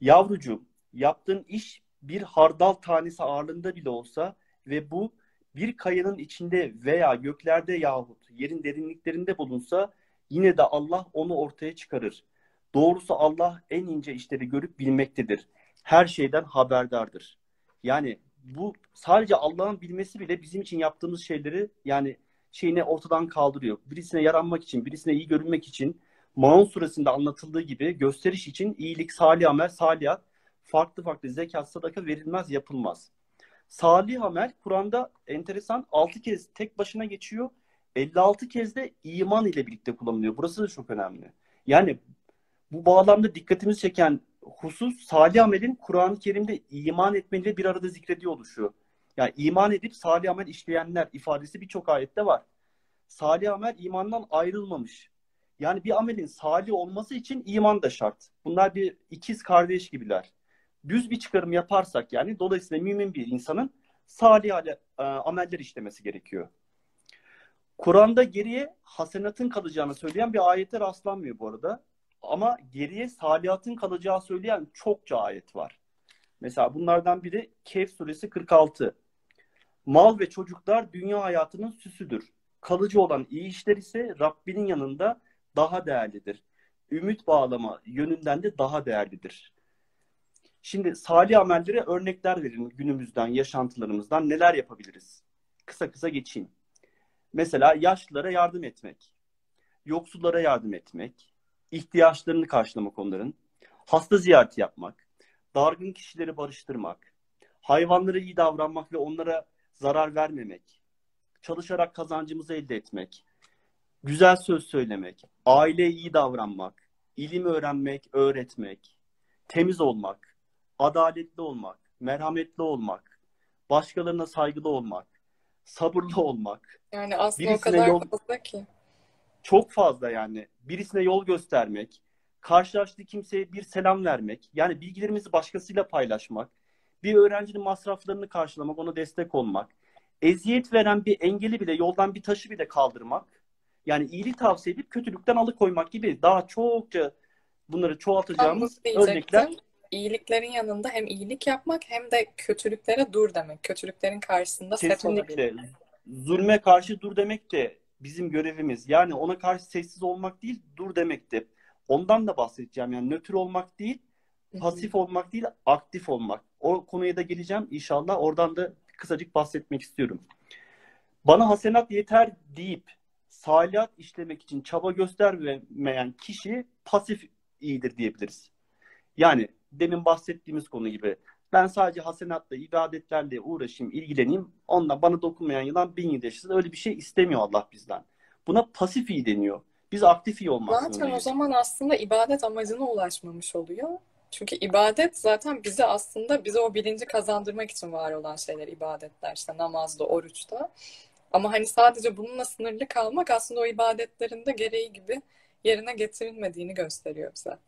Yavrucuğum yaptığın iş bir hardal tanesi ağırlığında bile olsa ve bu bir kayanın içinde veya göklerde yahut yerin derinliklerinde bulunsa yine de Allah onu ortaya çıkarır. Doğrusu Allah en ince işleri görüp bilmektedir. Her şeyden haberdardır. Yani bu sadece Allah'ın bilmesi bile bizim için yaptığımız şeyleri yani şeyini ortadan kaldırıyor. Birisine yaranmak için, birisine iyi görünmek için Maun suresinde anlatıldığı gibi gösteriş için iyilik, salih amel, saliyat farklı farklı zekat, sadaka verilmez, yapılmaz. Salih amel Kur'an'da enteresan 6 kez tek başına geçiyor. 56 kez de iman ile birlikte kullanılıyor. Burası da çok önemli. Yani bu bağlamda dikkatimizi çeken husus salih amelin Kur'an-ı Kerim'de iman etmeyle bir arada zikrediyor oluşu. Yani iman edip salih amel işleyenler ifadesi birçok ayette var. Salih amel imandan ayrılmamış. Yani bir amelin salih olması için iman da şart. Bunlar bir ikiz kardeş gibiler. Düz bir çıkarım yaparsak yani dolayısıyla mümin bir insanın salih e, ameller işlemesi gerekiyor. Kur'an'da geriye hasenatın kalacağını söyleyen bir ayete rastlanmıyor bu arada. Ama geriye salihatın kalacağı söyleyen çokça ayet var. Mesela bunlardan biri Kehf suresi 46. Mal ve çocuklar dünya hayatının süsüdür. Kalıcı olan iyi işler ise Rabbinin yanında daha değerlidir. Ümit bağlama yönünden de daha değerlidir. Şimdi salih amellere örnekler verin günümüzden, yaşantılarımızdan neler yapabiliriz? Kısa kısa geçeyim. Mesela yaşlılara yardım etmek, yoksullara yardım etmek, ihtiyaçlarını karşılamak onların, hasta ziyareti yapmak, dargın kişileri barıştırmak, hayvanlara iyi davranmak ve onlara zarar vermemek, çalışarak kazancımızı elde etmek, güzel söz söylemek, aileye iyi davranmak, ilim öğrenmek, öğretmek, temiz olmak, adaletli olmak, merhametli olmak, başkalarına saygılı olmak, sabırlı olmak. Yani aslında Birisine o kadar yol... fazla ki. Çok fazla yani. Birisine yol göstermek, karşılaştığı kimseye bir selam vermek, yani bilgilerimizi başkasıyla paylaşmak, bir öğrencinin masraflarını karşılamak, ona destek olmak, eziyet veren bir engeli bile, yoldan bir taşı bile kaldırmak, yani iyilik tavsiye edip kötülükten alıkoymak gibi daha çokça bunları çoğaltacağımız örnekler. İyiliklerin yanında hem iyilik yapmak hem de kötülüklere dur demek. Kötülüklerin karşısında Kesinlikle. set olabilmek. Zulme karşı dur demek de bizim görevimiz. Yani ona karşı sessiz olmak değil, dur demek de. Ondan da bahsedeceğim. Yani nötr olmak değil, pasif olmak değil, aktif olmak. O konuya da geleceğim inşallah. Oradan da kısacık bahsetmek istiyorum. Bana hasenat yeter deyip salihat işlemek için çaba göstermeyen kişi pasif iyidir diyebiliriz. Yani demin bahsettiğimiz konu gibi ben sadece hasenatla, ibadetlerle uğraşayım, ilgileneyim. Ondan bana dokunmayan yılan bin yıl yaşasın. Öyle bir şey istemiyor Allah bizden. Buna pasif iyi deniyor. Biz aktif iyi olmak Zaten zorundayız. o zaman aslında ibadet amacına ulaşmamış oluyor. Çünkü ibadet zaten bize aslında bize o bilinci kazandırmak için var olan şeyler ibadetler işte namazda, oruçta. Ama hani sadece bununla sınırlı kalmak aslında o ibadetlerin de gereği gibi yerine getirilmediğini gösteriyor bize.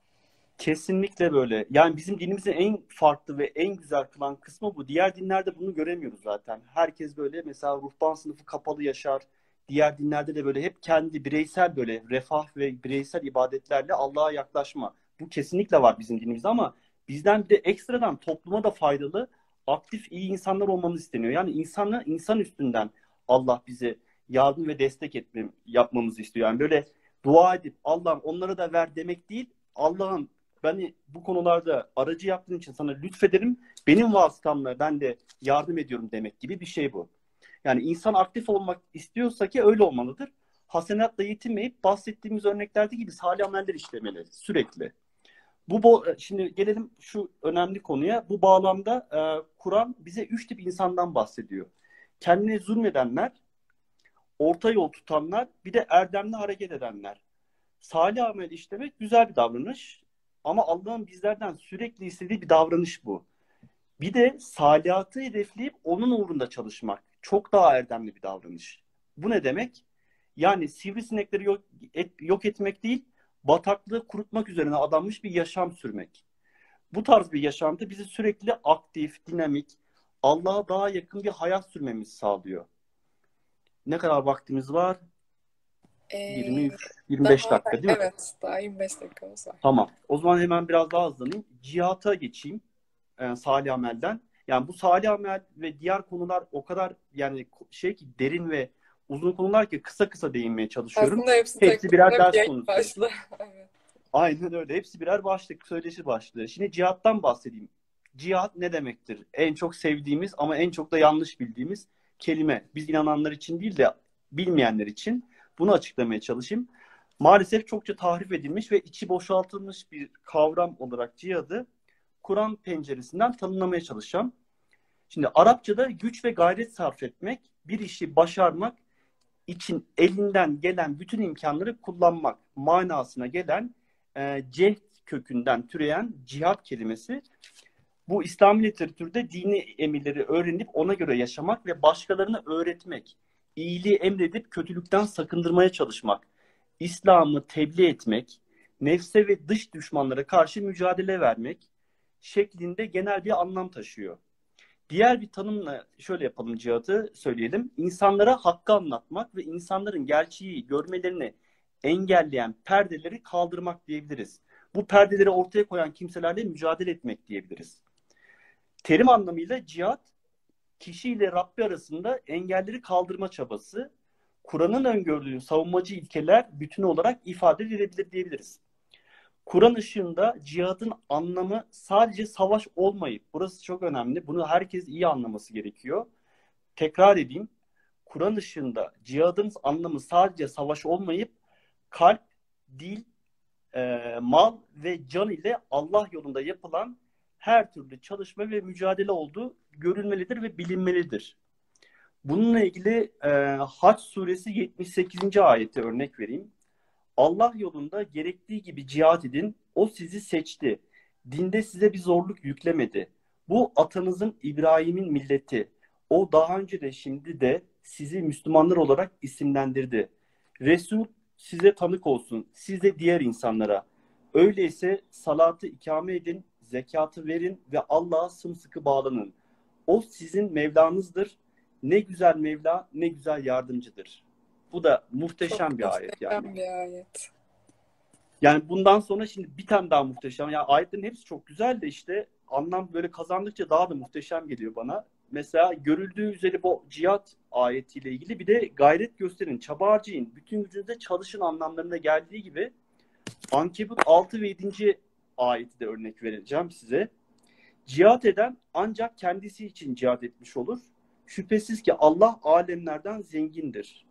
Kesinlikle böyle. Yani bizim dinimizin en farklı ve en güzel kılan kısmı bu. Diğer dinlerde bunu göremiyoruz zaten. Herkes böyle mesela ruhban sınıfı kapalı yaşar. Diğer dinlerde de böyle hep kendi bireysel böyle refah ve bireysel ibadetlerle Allah'a yaklaşma. Bu kesinlikle var bizim dinimizde ama bizden bir de ekstradan topluma da faydalı, aktif, iyi insanlar olmamız isteniyor. Yani insanı insan üstünden Allah bize yardım ve destek etmem, yapmamızı istiyor. Yani böyle dua edip Allah'ım onlara da ver demek değil. Allah'ım beni bu konularda aracı yaptığın için sana lütfederim. Benim vasıtamla ben de yardım ediyorum demek gibi bir şey bu. Yani insan aktif olmak istiyorsa ki öyle olmalıdır. Hasenatla yetinmeyip bahsettiğimiz örneklerde gibi salih ameller işlemeli sürekli. Bu bo- şimdi gelelim şu önemli konuya. Bu bağlamda e, Kur'an bize üç tip insandan bahsediyor. Kendine zulmedenler, orta yol tutanlar, bir de erdemli hareket edenler. Salih amel işlemek güzel bir davranış ama Allah'ın bizlerden sürekli istediği bir davranış bu. Bir de salihatı hedefleyip onun uğrunda çalışmak çok daha erdemli bir davranış. Bu ne demek? Yani sivrisinekleri yok, et, yok etmek değil, bataklığı kurutmak üzerine adanmış bir yaşam sürmek. Bu tarz bir yaşantı bizi sürekli aktif, dinamik, Allah'a daha yakın bir hayat sürmemizi sağlıyor. Ne kadar vaktimiz var? Ee, 23, 25 daha, dakika değil mi? evet, daha 25 dakikamız var. Tamam. O zaman hemen biraz daha hızlanayım. Cihata geçeyim. E, salih amelden. Yani bu salih amel ve diğer konular o kadar yani şey ki derin ve uzun konular ki kısa kısa değinmeye çalışıyorum. Aslında hepsi, Hepsi birer ders konusu. Evet. Aynen öyle. Hepsi birer başlık, söyleşi başlığı. Şimdi cihattan bahsedeyim. Cihat ne demektir? En çok sevdiğimiz ama en çok da yanlış bildiğimiz kelime. Biz inananlar için değil de bilmeyenler için bunu açıklamaya çalışayım. Maalesef çokça tahrif edilmiş ve içi boşaltılmış bir kavram olarak cihadı Kur'an penceresinden tanımlamaya çalışacağım. Şimdi Arapçada güç ve gayret sarf etmek, bir işi başarmak için elinden gelen bütün imkanları kullanmak manasına gelen e, cehd kökünden türeyen cihat kelimesi bu İslami literatürde dini emirleri öğrenip ona göre yaşamak ve başkalarına öğretmek, iyiliği emredip kötülükten sakındırmaya çalışmak, İslam'ı tebliğ etmek, nefse ve dış düşmanlara karşı mücadele vermek şeklinde genel bir anlam taşıyor. Diğer bir tanımla şöyle yapalım cihatı söyleyelim. İnsanlara hakkı anlatmak ve insanların gerçeği görmelerini engelleyen perdeleri kaldırmak diyebiliriz. Bu perdeleri ortaya koyan kimselerle mücadele etmek diyebiliriz. Terim anlamıyla cihat, kişi ile Rabbi arasında engelleri kaldırma çabası, Kur'an'ın öngördüğü savunmacı ilkeler bütünü olarak ifade edilebilir diyebiliriz. Kur'an ışığında cihadın anlamı sadece savaş olmayıp, burası çok önemli, bunu herkes iyi anlaması gerekiyor. Tekrar edeyim, Kur'an ışığında cihadın anlamı sadece savaş olmayıp, kalp, dil, e, mal ve can ile Allah yolunda yapılan her türlü çalışma ve mücadele olduğu görülmelidir ve bilinmelidir. Bununla ilgili e, Haç suresi 78. ayeti örnek vereyim. Allah yolunda gerektiği gibi cihat edin. O sizi seçti. Dinde size bir zorluk yüklemedi. Bu atanızın İbrahim'in milleti. O daha önce de şimdi de sizi Müslümanlar olarak isimlendirdi. Resul size tanık olsun. Siz de diğer insanlara. Öyleyse salatı ikame edin, zekatı verin ve Allah'a sımsıkı bağlanın. O sizin Mevlanızdır. Ne güzel Mevla, ne güzel yardımcıdır. Bu da muhteşem Çok bir ayet muhteşem yani. bir ayet. Yani bundan sonra şimdi bir tane daha muhteşem. Yani ayetlerin hepsi çok güzel de işte anlam böyle kazandıkça daha da muhteşem geliyor bana. Mesela görüldüğü üzere bu cihat ayetiyle ilgili bir de gayret gösterin, çaba harcayın, bütün gücünüzle çalışın anlamlarına geldiği gibi Ankebut 6 ve 7. ayeti de örnek vereceğim size. Cihat eden ancak kendisi için cihat etmiş olur. Şüphesiz ki Allah alemlerden zengindir.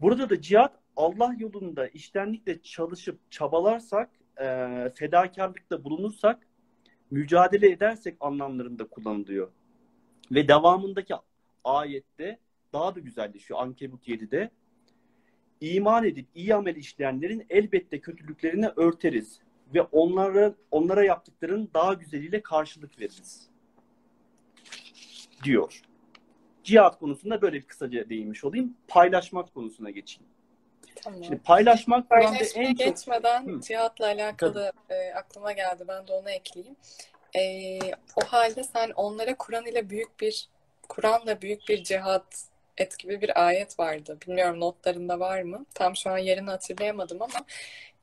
Burada da cihat Allah yolunda iştenlikle çalışıp çabalarsak, e, fedakarlıkta bulunursak, mücadele edersek anlamlarında kullanılıyor. Ve devamındaki ayette daha da güzelleşiyor Ankebut 7'de. İman edip iyi amel işleyenlerin elbette kötülüklerini örteriz ve onlara onlara yaptıklarının daha güzeliyle karşılık veririz. Diyor. Cihat konusunda böyle bir kısaca değinmiş olayım. Paylaşmak konusuna geçeyim. Tamam. Şimdi paylaşmak Paylaşmaya en çok geçmeden Hı. cihatla alakalı e, aklıma geldi. Ben de onu ekleyeyim. E, o halde sen onlara Kur'an ile büyük bir Kur'an'la büyük bir cihat et gibi bir ayet vardı. Bilmiyorum notlarında var mı? Tam şu an yerini hatırlayamadım ama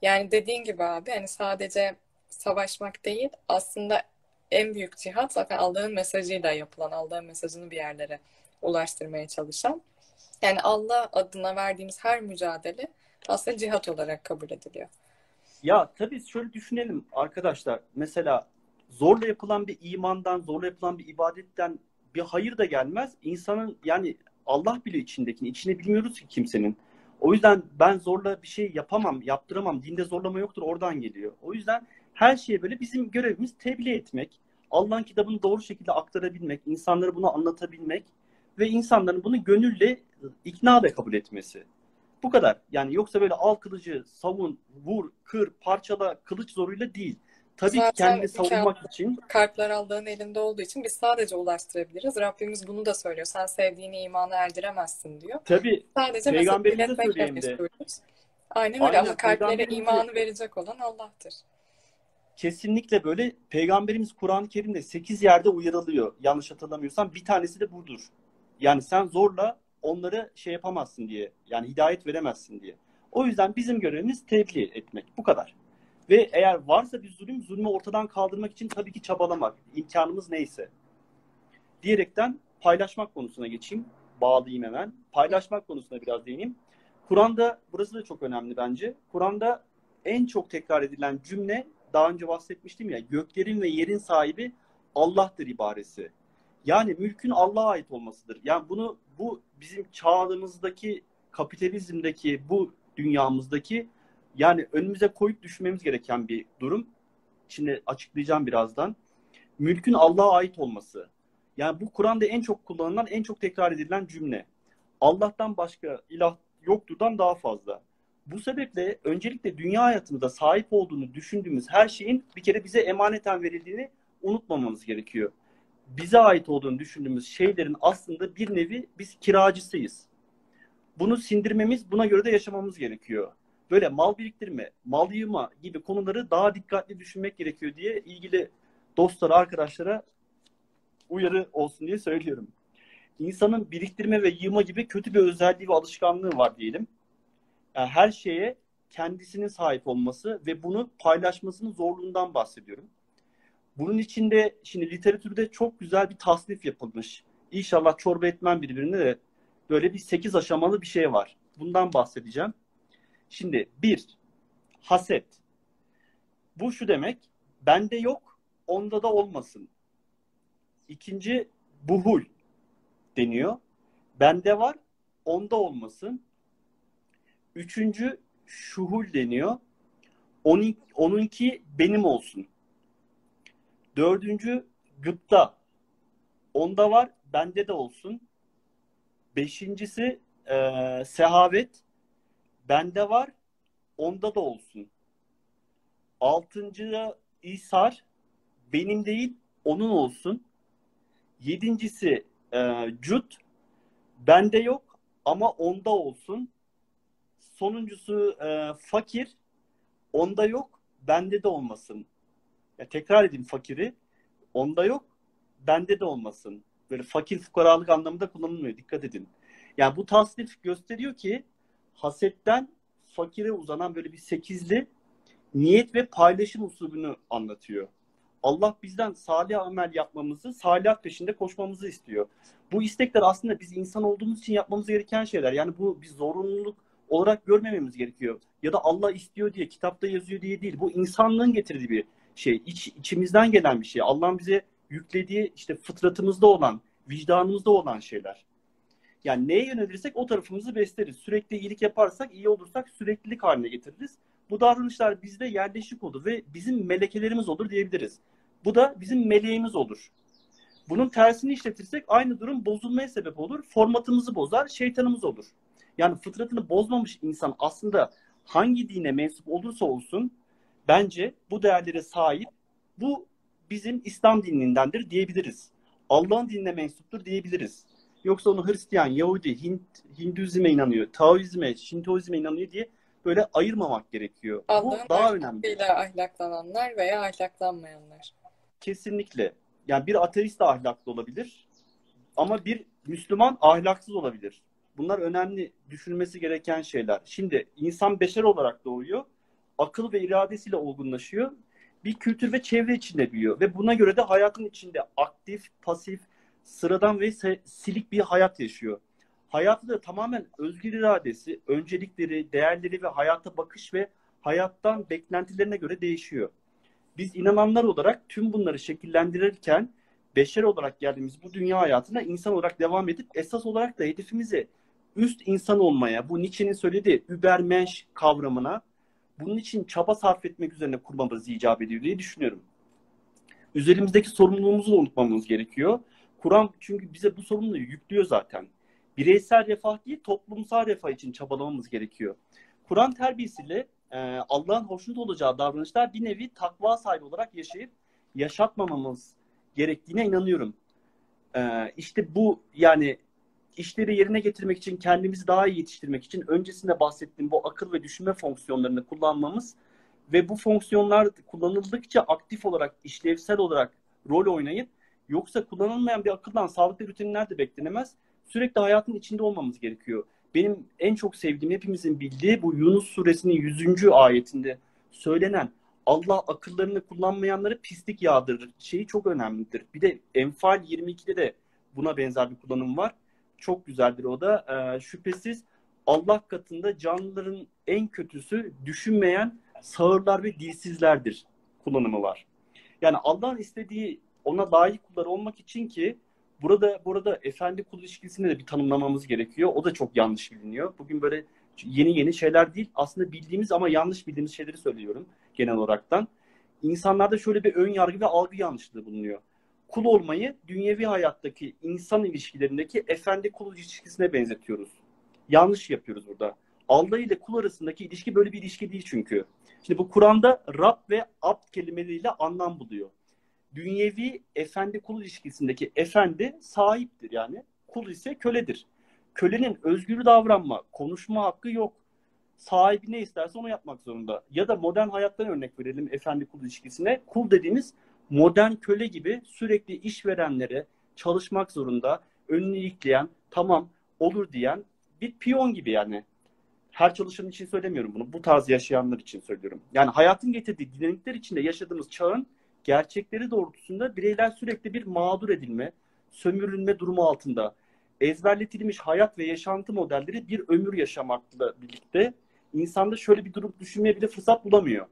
yani dediğin gibi abi hani sadece savaşmak değil aslında en büyük cihat zaten Allah'ın mesajıyla yapılan, Allah'ın mesajını bir yerlere ulaştırmaya çalışan. Yani Allah adına verdiğimiz her mücadele aslında cihat olarak kabul ediliyor. Ya tabii şöyle düşünelim arkadaşlar. Mesela zorla yapılan bir imandan, zorla yapılan bir ibadetten bir hayır da gelmez. İnsanın yani Allah bile içindekini, içine bilmiyoruz ki kimsenin. O yüzden ben zorla bir şey yapamam, yaptıramam. Dinde zorlama yoktur, oradan geliyor. O yüzden her şeye böyle bizim görevimiz tebliğ etmek. Allah'ın kitabını doğru şekilde aktarabilmek, insanlara bunu anlatabilmek ve insanların bunu gönülle ikna da kabul etmesi. Bu kadar. Yani yoksa böyle al kılıcı, savun, vur, kır, parçala, kılıç zoruyla değil. Tabii Zaten kendini savunmak kağıt- için Kalpler Allah'ın elinde olduğu için biz sadece ulaştırabiliriz. Rabbimiz bunu da söylüyor. Sen sevdiğini imana erdiremezsin diyor. tabii Sadece Peygamberimize iletmekle mesulüz. Aynen öyle Aynen, ama kalplere imanı verecek olan Allah'tır. kesinlikle böyle Peygamberimiz Kur'an-ı Kerim'de 8 yerde uyarılıyor. Yanlış hatırlamıyorsam bir tanesi de budur. Yani sen zorla onları şey yapamazsın diye. Yani hidayet veremezsin diye. O yüzden bizim görevimiz tebliğ etmek. Bu kadar. Ve eğer varsa bir zulüm, zulmü ortadan kaldırmak için tabii ki çabalamak. imkanımız neyse. Diyerekten paylaşmak konusuna geçeyim. Bağlayayım hemen. Paylaşmak konusuna biraz değineyim. Kur'an'da, burası da çok önemli bence. Kur'an'da en çok tekrar edilen cümle daha önce bahsetmiştim ya göklerin ve yerin sahibi Allah'tır ibaresi. Yani mülkün Allah'a ait olmasıdır. Yani bunu bu bizim çağımızdaki kapitalizmdeki bu dünyamızdaki yani önümüze koyup düşünmemiz gereken bir durum. Şimdi açıklayacağım birazdan. Mülkün Allah'a ait olması. Yani bu Kur'an'da en çok kullanılan, en çok tekrar edilen cümle. Allah'tan başka ilah yokturdan daha fazla. Bu sebeple öncelikle dünya hayatımızda sahip olduğunu düşündüğümüz her şeyin bir kere bize emaneten verildiğini unutmamamız gerekiyor. Bize ait olduğunu düşündüğümüz şeylerin aslında bir nevi biz kiracısıyız. Bunu sindirmemiz, buna göre de yaşamamız gerekiyor. Böyle mal biriktirme, mal yığma gibi konuları daha dikkatli düşünmek gerekiyor diye ilgili dostlara, arkadaşlara uyarı olsun diye söylüyorum. İnsanın biriktirme ve yığma gibi kötü bir özelliği ve alışkanlığı var diyelim. Yani her şeye kendisinin sahip olması ve bunu paylaşmasının zorluğundan bahsediyorum. Bunun içinde şimdi literatürde çok güzel bir tasnif yapılmış. İnşallah çorba etmem birbirine de böyle bir sekiz aşamalı bir şey var. Bundan bahsedeceğim. Şimdi bir, haset. Bu şu demek, bende yok, onda da olmasın. İkinci, buhul deniyor. Bende var, onda olmasın. Üçüncü, şuhul deniyor. Onun, onunki benim olsun. Dördüncü, gıpta. Onda var, bende de olsun. Beşincisi, e, sehavet. Bende var, onda da olsun. Altıncı İsar, benim değil, onun olsun. Yedincisi e, Cut, bende yok ama onda olsun. Sonuncusu e, fakir, onda yok, bende de olmasın. Ya tekrar edeyim fakiri, onda yok, bende de olmasın. Böyle fakir fukaralık anlamında kullanılmıyor, dikkat edin. Yani bu tasnif gösteriyor ki hasetten fakire uzanan böyle bir sekizli niyet ve paylaşım usulünü anlatıyor. Allah bizden salih amel yapmamızı, salih peşinde koşmamızı istiyor. Bu istekler aslında biz insan olduğumuz için yapmamız gereken şeyler. Yani bu bir zorunluluk olarak görmememiz gerekiyor. Ya da Allah istiyor diye, kitapta yazıyor diye değil. Bu insanlığın getirdiği bir şey. İç, içimizden gelen bir şey. Allah'ın bize yüklediği işte fıtratımızda olan, vicdanımızda olan şeyler. Yani neye yönelirsek o tarafımızı besleriz. Sürekli iyilik yaparsak, iyi olursak süreklilik haline getiririz. Bu davranışlar bizde yerleşik olur ve bizim melekelerimiz olur diyebiliriz. Bu da bizim meleğimiz olur. Bunun tersini işletirsek aynı durum bozulmaya sebep olur. Formatımızı bozar, şeytanımız olur. Yani fıtratını bozmamış insan aslında hangi dine mensup olursa olsun bence bu değerlere sahip bu bizim İslam dinindendir diyebiliriz. Allah'ın dinine mensuptur diyebiliriz. Yoksa onu Hristiyan, Yahudi, Hint, Hinduizme inanıyor, Taoizme, Şintoizme inanıyor diye böyle ayırmamak gerekiyor. Bu Allah'ın daha önemli. ahlaklananlar veya ahlaklanmayanlar. Kesinlikle. Yani bir ateist de ahlaklı olabilir. Ama bir Müslüman ahlaksız olabilir. Bunlar önemli düşünülmesi gereken şeyler. Şimdi insan beşer olarak doğuyor. Akıl ve iradesiyle olgunlaşıyor. Bir kültür ve çevre içinde büyüyor. Ve buna göre de hayatın içinde aktif, pasif, sıradan ve silik bir hayat yaşıyor. Hayatı da tamamen özgür iradesi, öncelikleri, değerleri ve hayata bakış ve hayattan beklentilerine göre değişiyor. Biz inananlar olarak tüm bunları şekillendirirken beşer olarak geldiğimiz bu dünya hayatına insan olarak devam edip esas olarak da hedefimizi üst insan olmaya, bu Nietzsche'nin söylediği Übermensch kavramına bunun için çaba sarf etmek üzerine kurmamız icap ediyor diye düşünüyorum. Üzerimizdeki sorumluluğumuzu da unutmamamız gerekiyor. Kur'an çünkü bize bu sorumluluğu yüklüyor zaten. Bireysel refah değil, toplumsal refah için çabalamamız gerekiyor. Kur'an terbiyesiyle e, Allah'ın hoşnut olacağı davranışlar bir nevi takva sahibi olarak yaşayıp yaşatmamamız gerektiğine inanıyorum. E, işte bu yani işleri yerine getirmek için, kendimizi daha iyi yetiştirmek için öncesinde bahsettiğim bu akıl ve düşünme fonksiyonlarını kullanmamız ve bu fonksiyonlar kullanıldıkça aktif olarak, işlevsel olarak rol oynayıp yoksa kullanılmayan bir akıldan sağlıklı rutinler de beklenemez. Sürekli hayatın içinde olmamız gerekiyor. Benim en çok sevdiğim, hepimizin bildiği bu Yunus suresinin 100. ayetinde söylenen Allah akıllarını kullanmayanları pislik yağdırır şeyi çok önemlidir. Bir de Enfal 22'de de buna benzer bir kullanım var. Çok güzeldir o da. Ee, şüphesiz Allah katında canlıların en kötüsü düşünmeyen sağırlar ve dilsizlerdir kullanımı var. Yani Allah'ın istediği ona layık kullar olmak için ki burada burada efendi kul ilişkisini de bir tanımlamamız gerekiyor. O da çok yanlış biliniyor. Bugün böyle yeni yeni şeyler değil aslında bildiğimiz ama yanlış bildiğimiz şeyleri söylüyorum genel olaraktan. İnsanlarda şöyle bir ön yargı ve algı yanlışlığı bulunuyor. Kul olmayı dünyevi hayattaki insan ilişkilerindeki efendi kul ilişkisine benzetiyoruz. Yanlış yapıyoruz burada. Allah ile kul arasındaki ilişki böyle bir ilişki değil çünkü. Şimdi bu Kur'an'da Rab ve Abd kelimeleriyle anlam buluyor. Dünyevi efendi kul ilişkisindeki efendi sahiptir yani. Kul ise köledir. Kölenin özgür davranma, konuşma hakkı yok. Sahibi ne isterse onu yapmak zorunda. Ya da modern hayattan örnek verelim efendi kul ilişkisine. Kul dediğimiz modern köle gibi sürekli işverenlere çalışmak zorunda, önünü ilikleyen, tamam olur diyen bir piyon gibi yani. Her çalışan için söylemiyorum bunu. Bu tarz yaşayanlar için söylüyorum. Yani hayatın getirdiği dinamikler içinde yaşadığımız çağın gerçekleri doğrultusunda bireyler sürekli bir mağdur edilme, sömürülme durumu altında. Ezberletilmiş hayat ve yaşantı modelleri bir ömür yaşamakla birlikte insanda şöyle bir durum düşünmeye bile fırsat bulamıyor.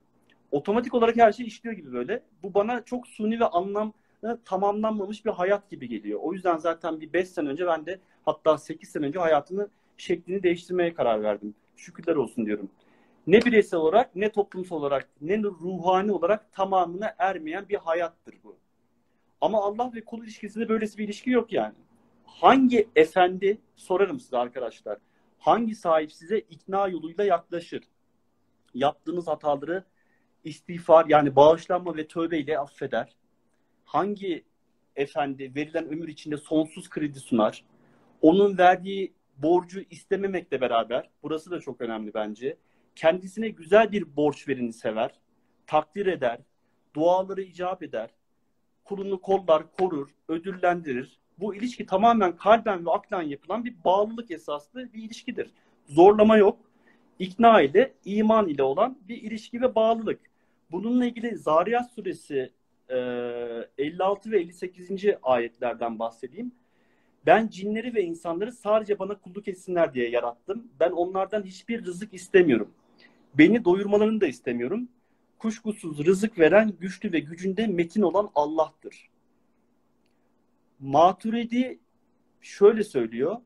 Otomatik olarak her şey işliyor gibi böyle. Bu bana çok suni ve anlam tamamlanmamış bir hayat gibi geliyor. O yüzden zaten bir 5 sene önce ben de hatta 8 sene önce hayatımı şeklini değiştirmeye karar verdim. Şükürler olsun diyorum. Ne bireysel olarak, ne toplumsal olarak, ne ruhani olarak tamamına ermeyen bir hayattır bu. Ama Allah ve kul ilişkisinde böylesi bir ilişki yok yani. Hangi efendi, sorarım size arkadaşlar, hangi sahip size ikna yoluyla yaklaşır? Yaptığınız hataları istiğfar yani bağışlanma ve tövbe ile affeder? Hangi efendi verilen ömür içinde sonsuz kredi sunar? Onun verdiği borcu istememekle beraber, burası da çok önemli bence, kendisine güzel bir borç verini sever, takdir eder, duaları icap eder, kulunu kollar, korur, ödüllendirir. Bu ilişki tamamen kalben ve aklen yapılan bir bağlılık esaslı bir ilişkidir. Zorlama yok. İkna ile, iman ile olan bir ilişki ve bağlılık. Bununla ilgili Zariyat suresi 56 ve 58. ayetlerden bahsedeyim. Ben cinleri ve insanları sadece bana kulluk etsinler diye yarattım. Ben onlardan hiçbir rızık istemiyorum. Beni doyurmalarını da istemiyorum. kuşkusuz rızık veren, güçlü ve gücünde metin olan Allah'tır. Maturidi şöyle söylüyor.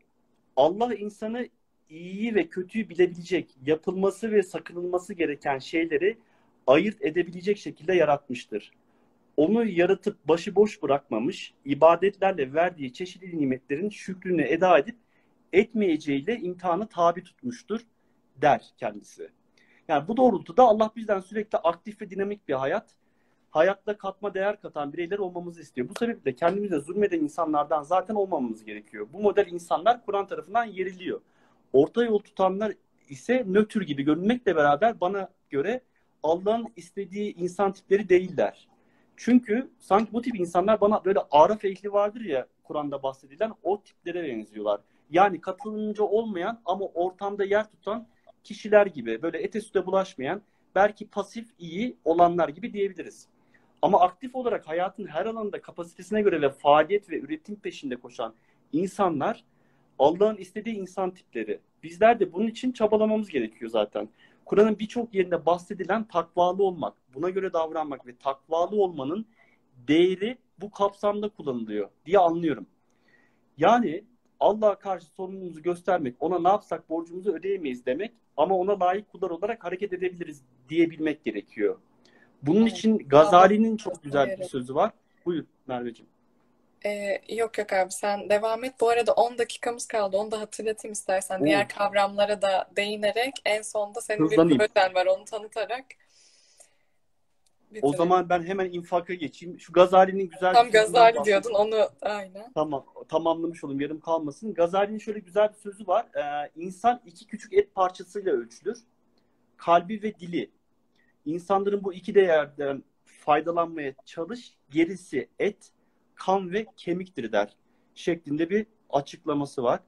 Allah insanı iyiyi ve kötüyü bilebilecek, yapılması ve sakınılması gereken şeyleri ayırt edebilecek şekilde yaratmıştır. Onu yaratıp başıboş bırakmamış, ibadetlerle verdiği çeşitli nimetlerin şükrünü eda edip etmeyeceğiyle imtihanı tabi tutmuştur der kendisi. Yani bu doğrultuda Allah bizden sürekli aktif ve dinamik bir hayat, hayatta katma değer katan bireyler olmamızı istiyor. Bu sebeple kendimize zulmeden insanlardan zaten olmamamız gerekiyor. Bu model insanlar Kur'an tarafından yeriliyor. Orta yol tutanlar ise nötr gibi görünmekle beraber bana göre Allah'ın istediği insan tipleri değiller. Çünkü sanki bu tip insanlar bana böyle araf ehli vardır ya Kur'an'da bahsedilen o tiplere benziyorlar. Yani katılımcı olmayan ama ortamda yer tutan kişiler gibi böyle ete süte bulaşmayan belki pasif iyi olanlar gibi diyebiliriz. Ama aktif olarak hayatın her alanında kapasitesine göre ve faaliyet ve üretim peşinde koşan insanlar Allah'ın istediği insan tipleri. Bizler de bunun için çabalamamız gerekiyor zaten. Kur'an'ın birçok yerinde bahsedilen takvalı olmak, buna göre davranmak ve takvalı olmanın değeri bu kapsamda kullanılıyor diye anlıyorum. Yani Allah'a karşı sorumluluğumuzu göstermek, ona ne yapsak borcumuzu ödeyemeyiz demek ama ona layık kullar olarak hareket edebiliriz diyebilmek gerekiyor. Bunun evet. için Gazali'nin çok güzel bir sözü var. Buyur Merveciğim. Ee, yok yok abi sen devam et. Bu arada 10 dakikamız kaldı. Onu da hatırlatayım istersen. Oo. Diğer kavramlara da değinerek en sonda senin bir projen var onu tanıtarak. O zaman ben hemen infaka geçeyim. Şu Gazali'nin güzel Tam Gazali diyordun onu aynen. Tamam tamamlamış olayım yarım kalmasın. Gazali'nin şöyle güzel bir sözü var. Ee, insan iki küçük et parçasıyla ölçülür. Kalbi ve dili. İnsanların bu iki değerden faydalanmaya çalış. Gerisi et, kan ve kemiktir der. Şeklinde bir açıklaması var.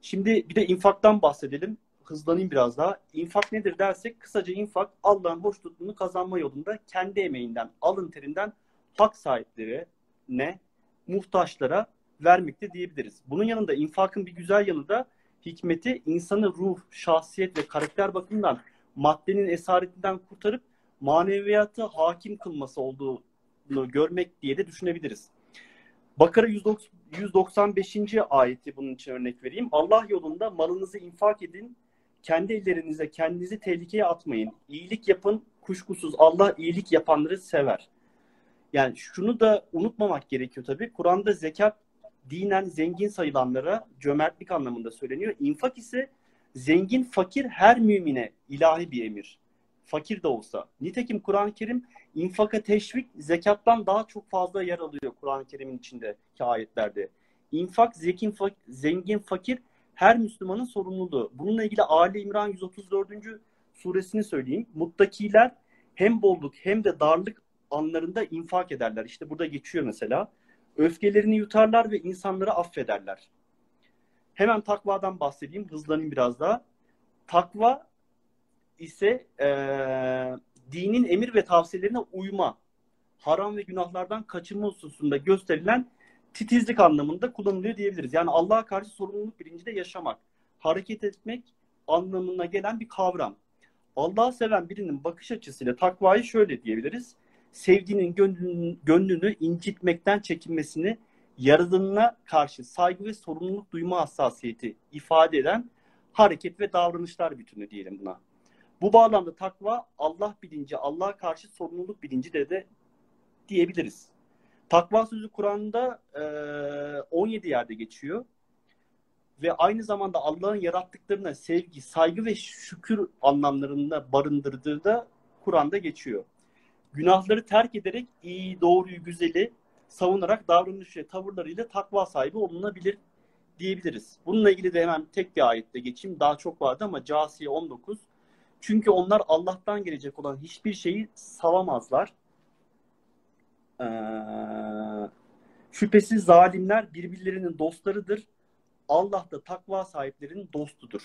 Şimdi bir de infaktan bahsedelim. Hızlanayım biraz daha. İnfak nedir dersek kısaca infak Allah'ın hoşnutluğunu kazanma yolunda kendi emeğinden, alın terinden hak sahipleri ne muhtaçlara vermekte diyebiliriz. Bunun yanında infakın bir güzel yanı da hikmeti insanı ruh, şahsiyet ve karakter bakımından maddenin esaretinden kurtarıp maneviyatı hakim kılması olduğunu görmek diye de düşünebiliriz. Bakara 195. ayeti bunun için örnek vereyim. Allah yolunda malınızı infak edin, kendi ellerinize kendinizi tehlikeye atmayın. İyilik yapın, kuşkusuz Allah iyilik yapanları sever. Yani şunu da unutmamak gerekiyor tabii. Kur'an'da zekat dinen zengin sayılanlara cömertlik anlamında söyleniyor. İnfak ise zengin fakir her mümine ilahi bir emir. Fakir de olsa. Nitekim Kur'an-ı Kerim infaka teşvik zekattan daha çok fazla yer alıyor Kur'an-ı Kerim'in içindeki ayetlerde. İnfak zekin, zengin fakir her Müslümanın sorumluluğu. Bununla ilgili Ali İmran 134. suresini söyleyeyim. Muttakiler hem bolluk hem de darlık anlarında infak ederler. İşte burada geçiyor mesela. Öfkelerini yutarlar ve insanları affederler. Hemen takvadan bahsedeyim, hızlanayım biraz daha. Takva ise e, dinin emir ve tavsiyelerine uyma, haram ve günahlardan kaçınma hususunda gösterilen titizlik anlamında kullanılıyor diyebiliriz. Yani Allah'a karşı sorumluluk bilincinde yaşamak, hareket etmek anlamına gelen bir kavram. Allah'ı seven birinin bakış açısıyla takvayı şöyle diyebiliriz sevdiğinin gönlünü, gönlünü incitmekten çekinmesini, yaradanına karşı saygı ve sorumluluk duyma hassasiyeti ifade eden hareket ve davranışlar bütünü diyelim buna. Bu bağlamda takva Allah bilinci, Allah'a karşı sorumluluk bilinci de, de diyebiliriz. Takva sözü Kur'an'da e, 17 yerde geçiyor. Ve aynı zamanda Allah'ın yarattıklarına sevgi, saygı ve şükür anlamlarında barındırdığı da Kur'an'da geçiyor günahları terk ederek iyi, doğruyu, güzeli savunarak davranış ve tavırlarıyla takva sahibi olunabilir diyebiliriz. Bununla ilgili de hemen tek bir ayette geçeyim. Daha çok vardı ama Casiye 19. Çünkü onlar Allah'tan gelecek olan hiçbir şeyi savamazlar. Ee, şüphesiz zalimler birbirlerinin dostlarıdır. Allah da takva sahiplerinin dostudur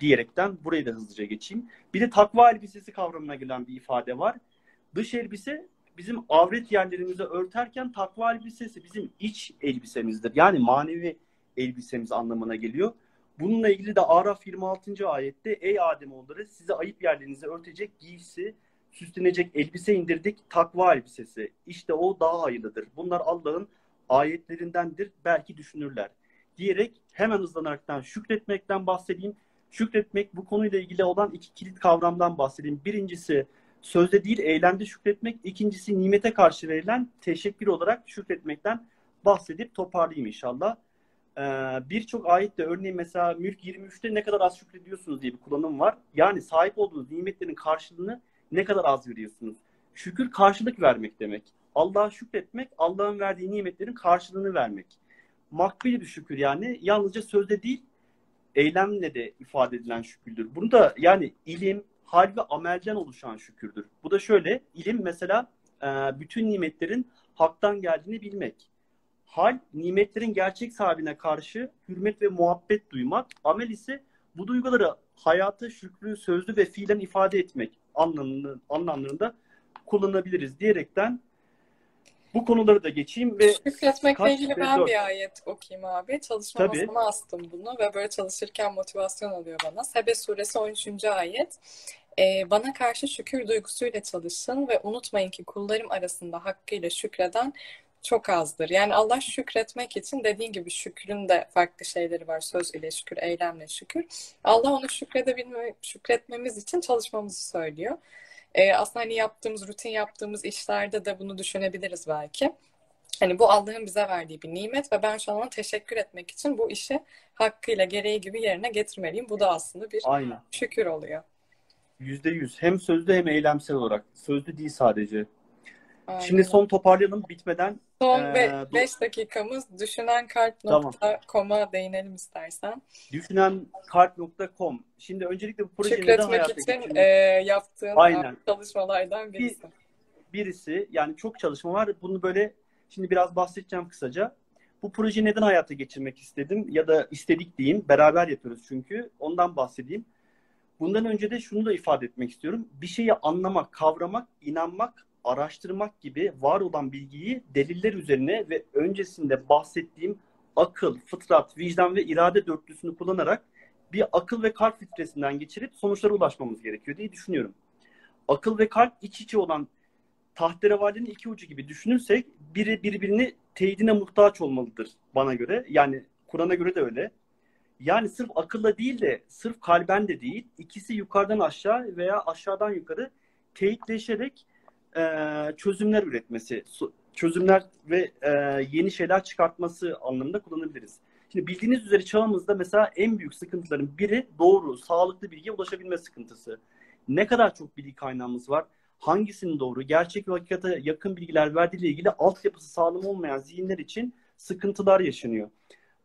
diyerekten burayı da hızlıca geçeyim. Bir de takva elbisesi kavramına gelen bir ifade var. Dış elbise bizim avret yerlerimizi örterken takva elbisesi bizim iç elbisemizdir. Yani manevi elbisemiz anlamına geliyor. Bununla ilgili de Araf 26. ayette ey Adem Ademoğulları size ayıp yerlerinizi örtecek giysi süslenecek elbise indirdik, takva elbisesi. İşte o daha hayırlıdır. Bunlar Allah'ın ayetlerindendir, belki düşünürler. Diyerek hemen hızlanaraktan şükretmekten bahsedeyim. Şükretmek bu konuyla ilgili olan iki kilit kavramdan bahsedeyim. Birincisi sözde değil eylemde şükretmek. İkincisi nimete karşı verilen teşekkür olarak şükretmekten bahsedip toparlayayım inşallah. Ee, Birçok ayette örneğin mesela Mülk 23'te ne kadar az şükrediyorsunuz diye bir kullanım var. Yani sahip olduğunuz nimetlerin karşılığını ne kadar az veriyorsunuz. Şükür karşılık vermek demek. Allah'a şükretmek, Allah'ın verdiği nimetlerin karşılığını vermek. Makbul bir şükür yani yalnızca sözde değil, eylemle de ifade edilen şükürdür. Bunu da yani ilim, hal ve amelden oluşan şükürdür. Bu da şöyle, ilim mesela e, bütün nimetlerin haktan geldiğini bilmek. Hal, nimetlerin gerçek sahibine karşı hürmet ve muhabbet duymak. Amel ise bu duyguları hayatı şükrü, sözlü ve fiilen ifade etmek anlamında, anlamlarında kullanabiliriz diyerekten bu konuları da geçeyim ve Şükretmekle ilgili ben bir ayet okuyayım abi. Çalışma Tabii. masama astım bunu ve böyle çalışırken motivasyon oluyor bana. Sebe suresi 13. ayet. Ee, bana karşı şükür duygusuyla çalışın ve unutmayın ki kullarım arasında hakkıyla şükreden çok azdır. Yani Allah şükretmek için dediğin gibi şükrün de farklı şeyleri var. Söz ile şükür, eylemle şükür. Allah onu şükredebilme, şükretmemiz için çalışmamızı söylüyor. Ee, aslında hani yaptığımız, rutin yaptığımız işlerde de bunu düşünebiliriz belki. Hani bu Allah'ın bize verdiği bir nimet ve ben şu an ona teşekkür etmek için bu işi hakkıyla gereği gibi yerine getirmeliyim. Bu da aslında bir aynen şükür oluyor. yüzde yüz hem sözlü hem eylemsel olarak sözlü değil sadece. Aynen. Şimdi son toparlayalım bitmeden. Son Ee, bu- 5 dakikamız Tamam. düşünenkalp.com'a değinelim istersen. Düşünenkalp.com. Şimdi öncelikle bu proje neden Şükretmek için geçirildi? e, yaptığın Aynen. çalışmalardan birisi. birisi yani çok çalışma var. Bunu böyle şimdi biraz bahsedeceğim kısaca. Bu projeyi neden hayata geçirmek istedim ya da istedik diyeyim. Beraber yapıyoruz çünkü. Ondan bahsedeyim. Bundan önce de şunu da ifade etmek istiyorum. Bir şeyi anlamak, kavramak, inanmak, araştırmak gibi var olan bilgiyi deliller üzerine ve öncesinde bahsettiğim akıl, fıtrat, vicdan ve irade dörtlüsünü kullanarak bir akıl ve kalp filtresinden geçirip sonuçlara ulaşmamız gerekiyor diye düşünüyorum. Akıl ve kalp iç içe olan tahterevalinin iki ucu gibi düşünürsek biri birbirini teyidine muhtaç olmalıdır bana göre. Yani Kur'an'a göre de öyle. Yani sırf akılla değil de sırf kalben de değil. ikisi yukarıdan aşağı veya aşağıdan yukarı teyitleşerek e, çözümler üretmesi, çözümler ve e, yeni şeyler çıkartması anlamında kullanabiliriz. Şimdi bildiğiniz üzere çağımızda mesela en büyük sıkıntıların biri doğru, sağlıklı bilgiye ulaşabilme sıkıntısı. Ne kadar çok bilgi kaynağımız var? Hangisinin doğru, gerçek ve hakikate yakın bilgiler verdiğiyle ilgili altyapısı sağlam olmayan zihinler için sıkıntılar yaşanıyor.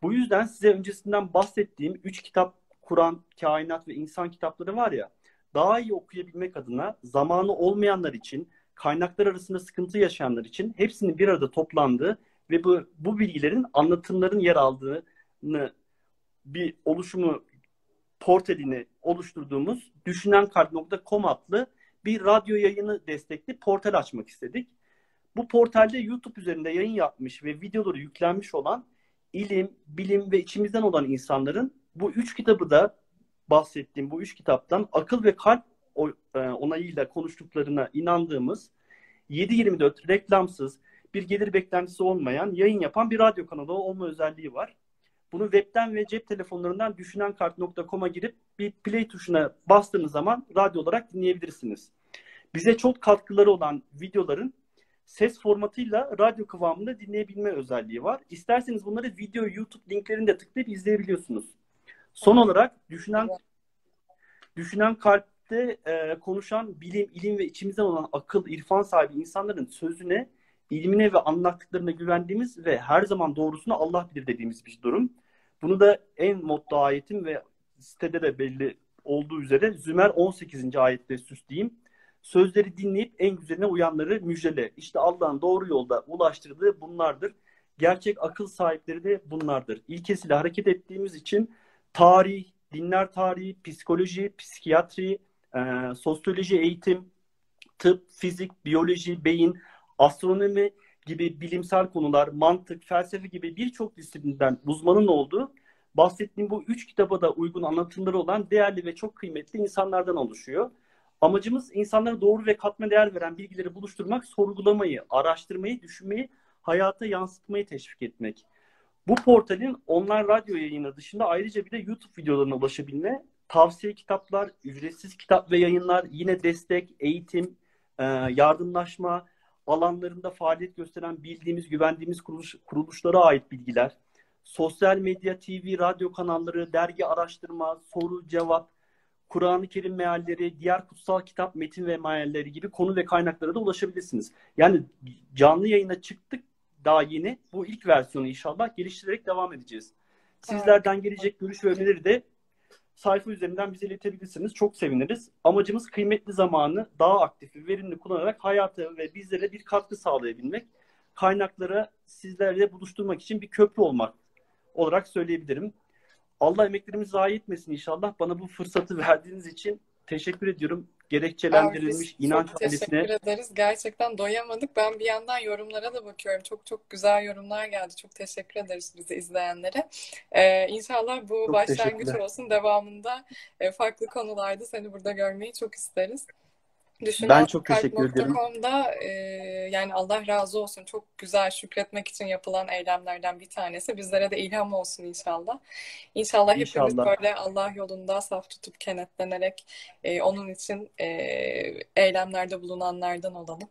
Bu yüzden size öncesinden bahsettiğim üç kitap Kur'an, kainat ve insan kitapları var ya, daha iyi okuyabilmek adına zamanı olmayanlar için, kaynaklar arasında sıkıntı yaşayanlar için hepsinin bir arada toplandığı ve bu, bu bilgilerin anlatımların yer aldığını bir oluşumu portalini oluşturduğumuz düşünenkalp.com adlı bir radyo yayını destekli portal açmak istedik. Bu portalde YouTube üzerinde yayın yapmış ve videoları yüklenmiş olan ilim, bilim ve içimizden olan insanların bu üç kitabı da bahsettiğim bu üç kitaptan akıl ve kalp o- e, onayıyla konuştuklarına inandığımız 7-24 reklamsız bir gelir beklentisi olmayan yayın yapan bir radyo kanalı olma özelliği var. Bunu webten ve cep telefonlarından düşünenkart.com'a girip bir play tuşuna bastığınız zaman radyo olarak dinleyebilirsiniz. Bize çok katkıları olan videoların ses formatıyla radyo kıvamında dinleyebilme özelliği var. İsterseniz bunları video, YouTube linklerinde de tıklayıp izleyebiliyorsunuz. Son olarak düşünen düşünen kalpte e, konuşan bilim, ilim ve içimizden olan akıl, irfan sahibi insanların sözüne, ilmine ve anlattıklarına güvendiğimiz ve her zaman doğrusunu Allah bilir dediğimiz bir durum. Bunu da en motto ayetim ve sitede de belli olduğu üzere Zümer 18. ayette süsleyeyim. Sözleri dinleyip en güzeline uyanları müjdele. İşte Allah'ın doğru yolda ulaştırdığı bunlardır. Gerçek akıl sahipleri de bunlardır. İlkesiyle hareket ettiğimiz için tarih, dinler tarihi, psikoloji, psikiyatri, e, sosyoloji, eğitim, tıp, fizik, biyoloji, beyin, astronomi gibi bilimsel konular, mantık, felsefe gibi birçok disiplinden uzmanın olduğu bahsettiğim bu üç kitaba da uygun anlatımları olan değerli ve çok kıymetli insanlardan oluşuyor. Amacımız insanlara doğru ve katma değer veren bilgileri buluşturmak, sorgulamayı, araştırmayı, düşünmeyi, hayata yansıtmayı teşvik etmek. Bu portalin online radyo yayını dışında ayrıca bir de YouTube videolarına ulaşabilme, tavsiye kitaplar, ücretsiz kitap ve yayınlar, yine destek, eğitim, e, yardımlaşma alanlarında faaliyet gösteren bildiğimiz, güvendiğimiz kuruluş, kuruluşlara ait bilgiler, sosyal medya, TV, radyo kanalları, dergi araştırma, soru, cevap, Kur'an-ı Kerim mealleri, diğer kutsal kitap metin ve mealleri gibi konu ve kaynaklara da ulaşabilirsiniz. Yani canlı yayına çıktık daha yeni. Bu ilk versiyonu inşallah geliştirerek devam edeceğiz. Sizlerden gelecek görüş ve önerileri de sayfa üzerinden bize iletebilirsiniz. Çok seviniriz. Amacımız kıymetli zamanı daha aktif ve verimli kullanarak hayata ve bizlere bir katkı sağlayabilmek. Kaynaklara sizlerle buluşturmak için bir köprü olmak olarak söyleyebilirim. Allah emeklerimizi zayi etmesin inşallah. Bana bu fırsatı verdiğiniz için teşekkür ediyorum. Gerekçelendirilmiş Abi, inanç çok ailesine. teşekkür ederiz. Gerçekten doyamadık. Ben bir yandan yorumlara da bakıyorum. Çok çok güzel yorumlar geldi. Çok teşekkür ederiz bizi izleyenlere. Ee, inşallah bu Çok başlangıç olsun. Devamında e, farklı konularda seni burada görmeyi çok isteriz. Ben çok teşekkür ederim. E, yani Allah razı olsun çok güzel şükretmek için yapılan eylemlerden bir tanesi. Bizlere de ilham olsun inşallah. İnşallah hepimiz İnşallah. böyle Allah yolunda saf tutup kenetlenerek e, onun için e, eylemlerde bulunanlardan olalım.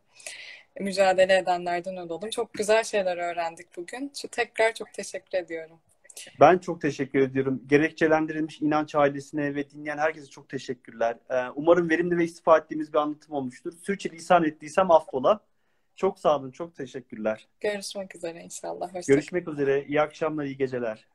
Mücadele edenlerden olalım. Çok güzel şeyler öğrendik bugün. Şu- Tekrar çok teşekkür ediyorum. Ben çok teşekkür ediyorum. Gerekçelendirilmiş inanç ailesine ve dinleyen herkese çok teşekkürler. Ee, umarım verimli ve istifade ettiğimiz bir anlatım olmuştur. Sürçülisan ettiysem affola. Çok sağ olun, çok teşekkürler. Görüşmek üzere inşallah. Hoşça Görüşmek üzere. İyi akşamlar, iyi geceler.